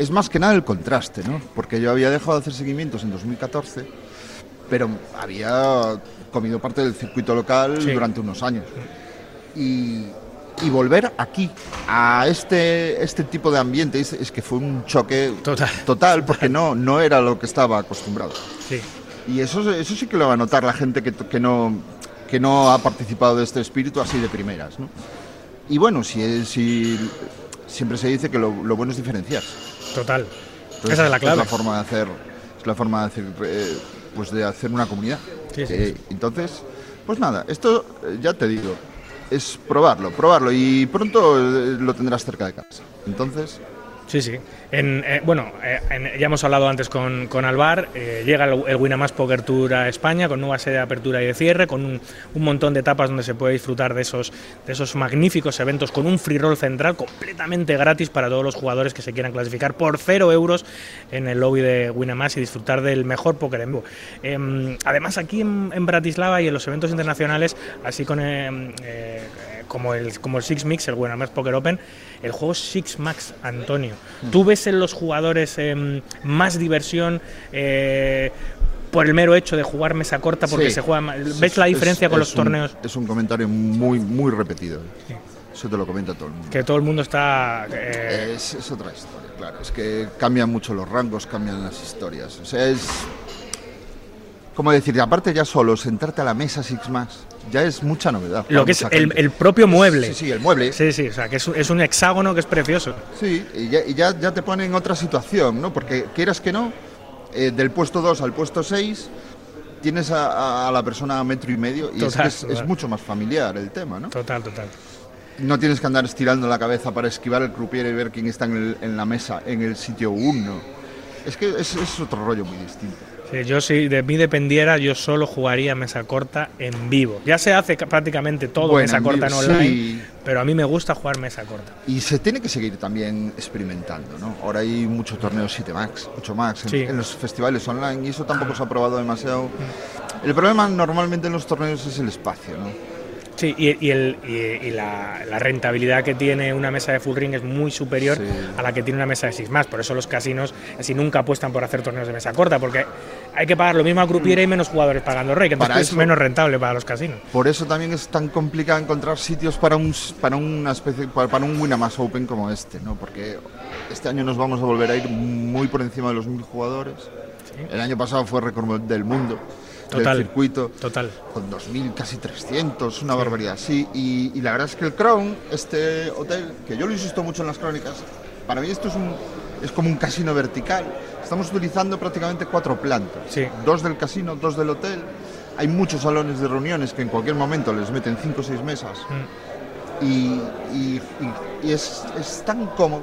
es más que nada el contraste, ¿no? Porque yo había dejado de hacer seguimientos en 2014, pero había comido parte del circuito local Sí. durante unos años. Y, y volver aquí, a este, este tipo de ambiente, es, es que fue un choque Total. porque no, no era lo que estaba acostumbrado. Sí. Y eso, eso sí que lo va a notar la gente que, que, no, que no ha participado de este espíritu así de primeras. ¿no? Y bueno, si, si siempre se dice que lo, lo bueno es diferenciar. Total. Entonces, Esa es la clave. forma de hacer, es la forma de hacer, eh, pues de hacer una comunidad. Sí, sí, Eh, Entonces, pues nada, esto eh, ya te digo, es probarlo, probarlo y pronto lo tendrás cerca de casa. Entonces, Sí, sí. En, eh, bueno, eh, en- ya hemos hablado antes con, con Alvar, eh, llega el, el Winamax Poker Tour a España con nueva sede de apertura y de cierre, con un, un montón de etapas donde se puede disfrutar de esos, de esos magníficos eventos, con un free roll central completamente gratis para todos los jugadores que se quieran clasificar por cero euros en el lobby de Winamax y disfrutar del mejor póker en vivo. Em, además, aquí en, en Bratislava y en los eventos internacionales, así con... como el, como el Six Mix, el Winamax Poker Open, el juego Six Max, Antonio. ¿Tú ves en los jugadores em, más diversión eh, por el mero hecho de jugar mesa corta porque Sí. se juega Es- ¿Ves la es- diferencia con es los un- torneos? Es un comentario muy, muy repetido. Eso te lo comenta todo el mundo. Que todo el mundo está... eh, Es, es otra historia, claro. Es que cambian mucho los rangos, cambian las historias. O sea, es. Como decir, aparte ya solo sentarte a la mesa Six Max ya es mucha novedad. lo que es el, propio mueble. Sí, sí, el mueble. Sí, sí, o sea, que es, un- es un hexágono que es precioso. Sí, y ya, y ya, ya te pone en otra situación, ¿no? Porque quieras que no, eh, del puesto 2 al puesto 6 tienes a, a- a la persona a metro y medio y es Total, que es, total. es mucho más familiar el tema, ¿no? Total, total. No tienes que andar estirando la cabeza para esquivar el croupier y ver quién está en, el- en la mesa, en el sitio 1. Es que es, es otro rollo muy distinto. Sí, yo si de mí dependiera, yo solo jugaría mesa corta en vivo. Ya se hace ca- prácticamente todo Bueno, mesa corta en online, sí. pero a mí me gusta jugar mesa corta. Y se tiene que seguir también experimentando, ¿no? Ahora hay muchos torneos 7 Max, 8 Max en, Sí. en los festivales online y eso tampoco se ha probado demasiado. El problema normalmente en los torneos es el espacio, ¿no? Sí, y, y el, y, y la, la rentabilidad que tiene una mesa de full ring es muy superior a la que tiene una mesa de six más. Por eso los casinos así nunca apuestan por hacer torneos de mesa corta, porque hay que pagar lo mismo al croupier y menos jugadores pagando rey, que entonces Para es eso- menos rentable para los casinos. Por eso también es tan complicado encontrar sitios para un para una especie para, para un Winamax Open como este, ¿no? Porque este año nos vamos a volver a ir muy por encima de los mil jugadores. El año pasado fue récord del mundo Total, del circuito. Total. Con 2.000, casi 300, una barbaridad. Sí, y, y la verdad es que el Crown, este hotel, que yo lo insisto mucho en las crónicas, para mí esto es, un, es como un casino vertical. Estamos utilizando prácticamente cuatro plantas. Dos del casino, dos del hotel. Hay muchos salones de reuniones que en cualquier momento les meten cinco o seis mesas. Mm. Y- y es, es tan cómodo.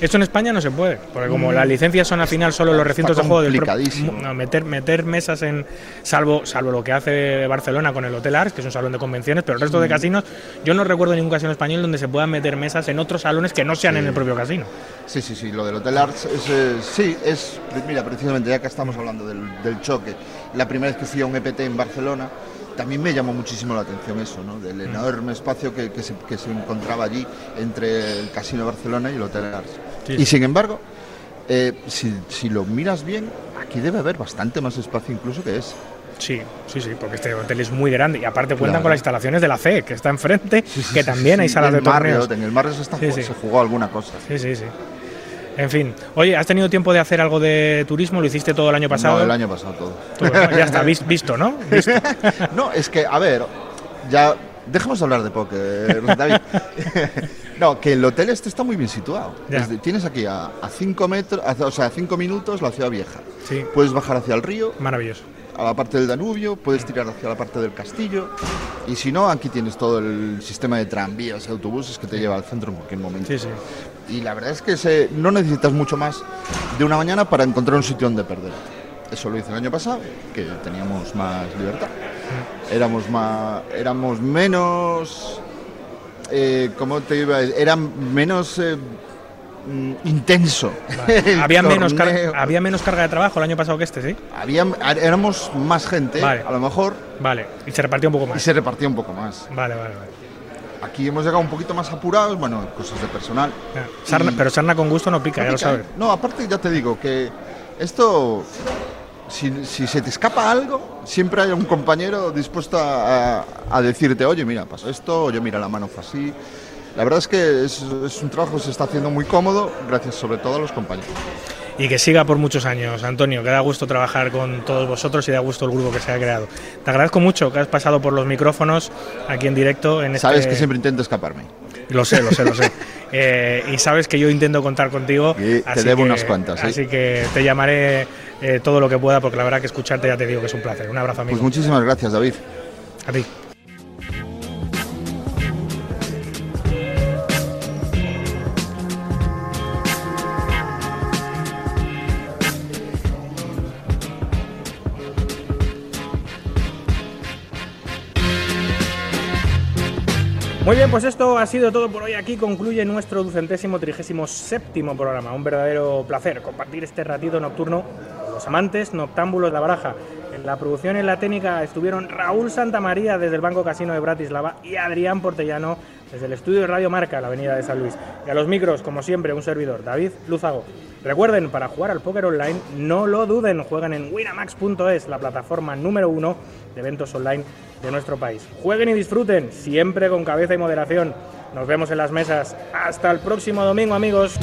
Esto en España no se puede, porque como Mm. las licencias son al final solo los recintos de juego del pro- complicadísimo. no, meter meter mesas en salvo salvo lo que hace Barcelona con el Hotel Ars, que es un salón de convenciones, pero el resto de Mm. casinos yo no recuerdo ningún casino español donde se puedan meter mesas en otros salones que no sean en el propio casino. Sí, sí, sí, lo del Hotel Arts es, eh, sí, es, mira, precisamente ya que estamos hablando del, del choque, la primera vez que fui a un EPT en Barcelona, también me llamó muchísimo la atención eso, ¿no? Del Mm. enorme espacio que, que se, que se encontraba allí entre el Casino de Barcelona y el Hotel Arts. Sí, y sin embargo, eh, si, si lo miras bien, aquí debe haber bastante más espacio incluso que es. Sí, sí, sí, porque este hotel es muy grande y aparte cuentan Claro. con las instalaciones de la CE, que está enfrente, que también hay salas de torneos. En el Marriott se, jugó alguna cosa. Sí, sí, sí. En fin, oye, ¿has tenido tiempo de hacer algo de turismo? ¿Lo hiciste todo el año pasado? No, el año pasado todo. Todo, ¿no? Ya está, vis- visto, ¿no? Visto. No, es que, a ver, ya dejemos de hablar de póker, David. no, que el hotel este está muy bien situado. Tienes aquí a 5 metros, a- o sea, a 5 minutos la ciudad vieja. Sí. Puedes bajar hacia el río. Maravilloso. A la parte del Danubio, puedes tirar hacia la parte del castillo. Y si no, aquí tienes todo el sistema de tranvías y autobuses que te lleva al centro en cualquier momento. Sí, sí. Y la verdad es que se- no necesitas mucho más de una mañana para encontrar un sitio donde perder. Eso lo hice el año pasado, que teníamos más libertad. Éramos más, éramos menos, eh, ¿cómo te iba a decir? Eran menos eh, mm, intenso. Había menos, había menos carga de trabajo el año pasado que este, ¿sí? Había, éramos más gente, Vale. a lo mejor, Vale, y se repartió un poco y más. se repartía un poco más. Vale, vale, vale. Aquí hemos llegado un poquito más apurados, bueno, cosas de personal. Sarna- Y- pero sarna con gusto no pica, No ya lo sabes. ¿eh? No, aparte ya te digo que esto, si, si se te escapa algo, siempre hay un compañero dispuesto a, a decirte, oye, mira, pasó esto, oye, mira, la mano fue así. La verdad es que es, es un trabajo que se está haciendo muy cómodo, gracias sobre todo a los compañeros. Y que siga por muchos años, Antonio, que da gusto trabajar con todos vosotros y da gusto el grupo que se ha creado. Te agradezco mucho que has pasado por los micrófonos aquí en directo. En Sabes este- que siempre intento escaparme. Lo sé, lo sé, lo sé. Eh, y sabes que yo intento contar contigo. Y te debo que- unas cuantas, ¿sí? Así que te llamaré eh, todo lo que pueda, porque la verdad que escucharte ya te digo que es un placer. Un abrazo, amigo. Pues muchísimas gracias, David. A ti. Muy bien, pues esto ha sido todo por hoy. Aquí concluye nuestro ducentésimo trigésimo séptimo programa. Un verdadero placer compartir este ratito nocturno los amantes noctámbulos de la baraja. En la producción y en la técnica estuvieron Raúl Santamaría desde el Banco Casino de Bratislava y Adrián Portellano desde el estudio de Radio Marca, la Avenida de San Luis. Y a los micros, como siempre, un servidor, David Lúzago. Recuerden, para jugar al póker online, no lo duden, jueguen en winamax.es, la plataforma número uno de eventos online de nuestro país. Jueguen y disfruten, siempre con cabeza y moderación. Nos vemos en las mesas. Hasta el próximo domingo, amigos.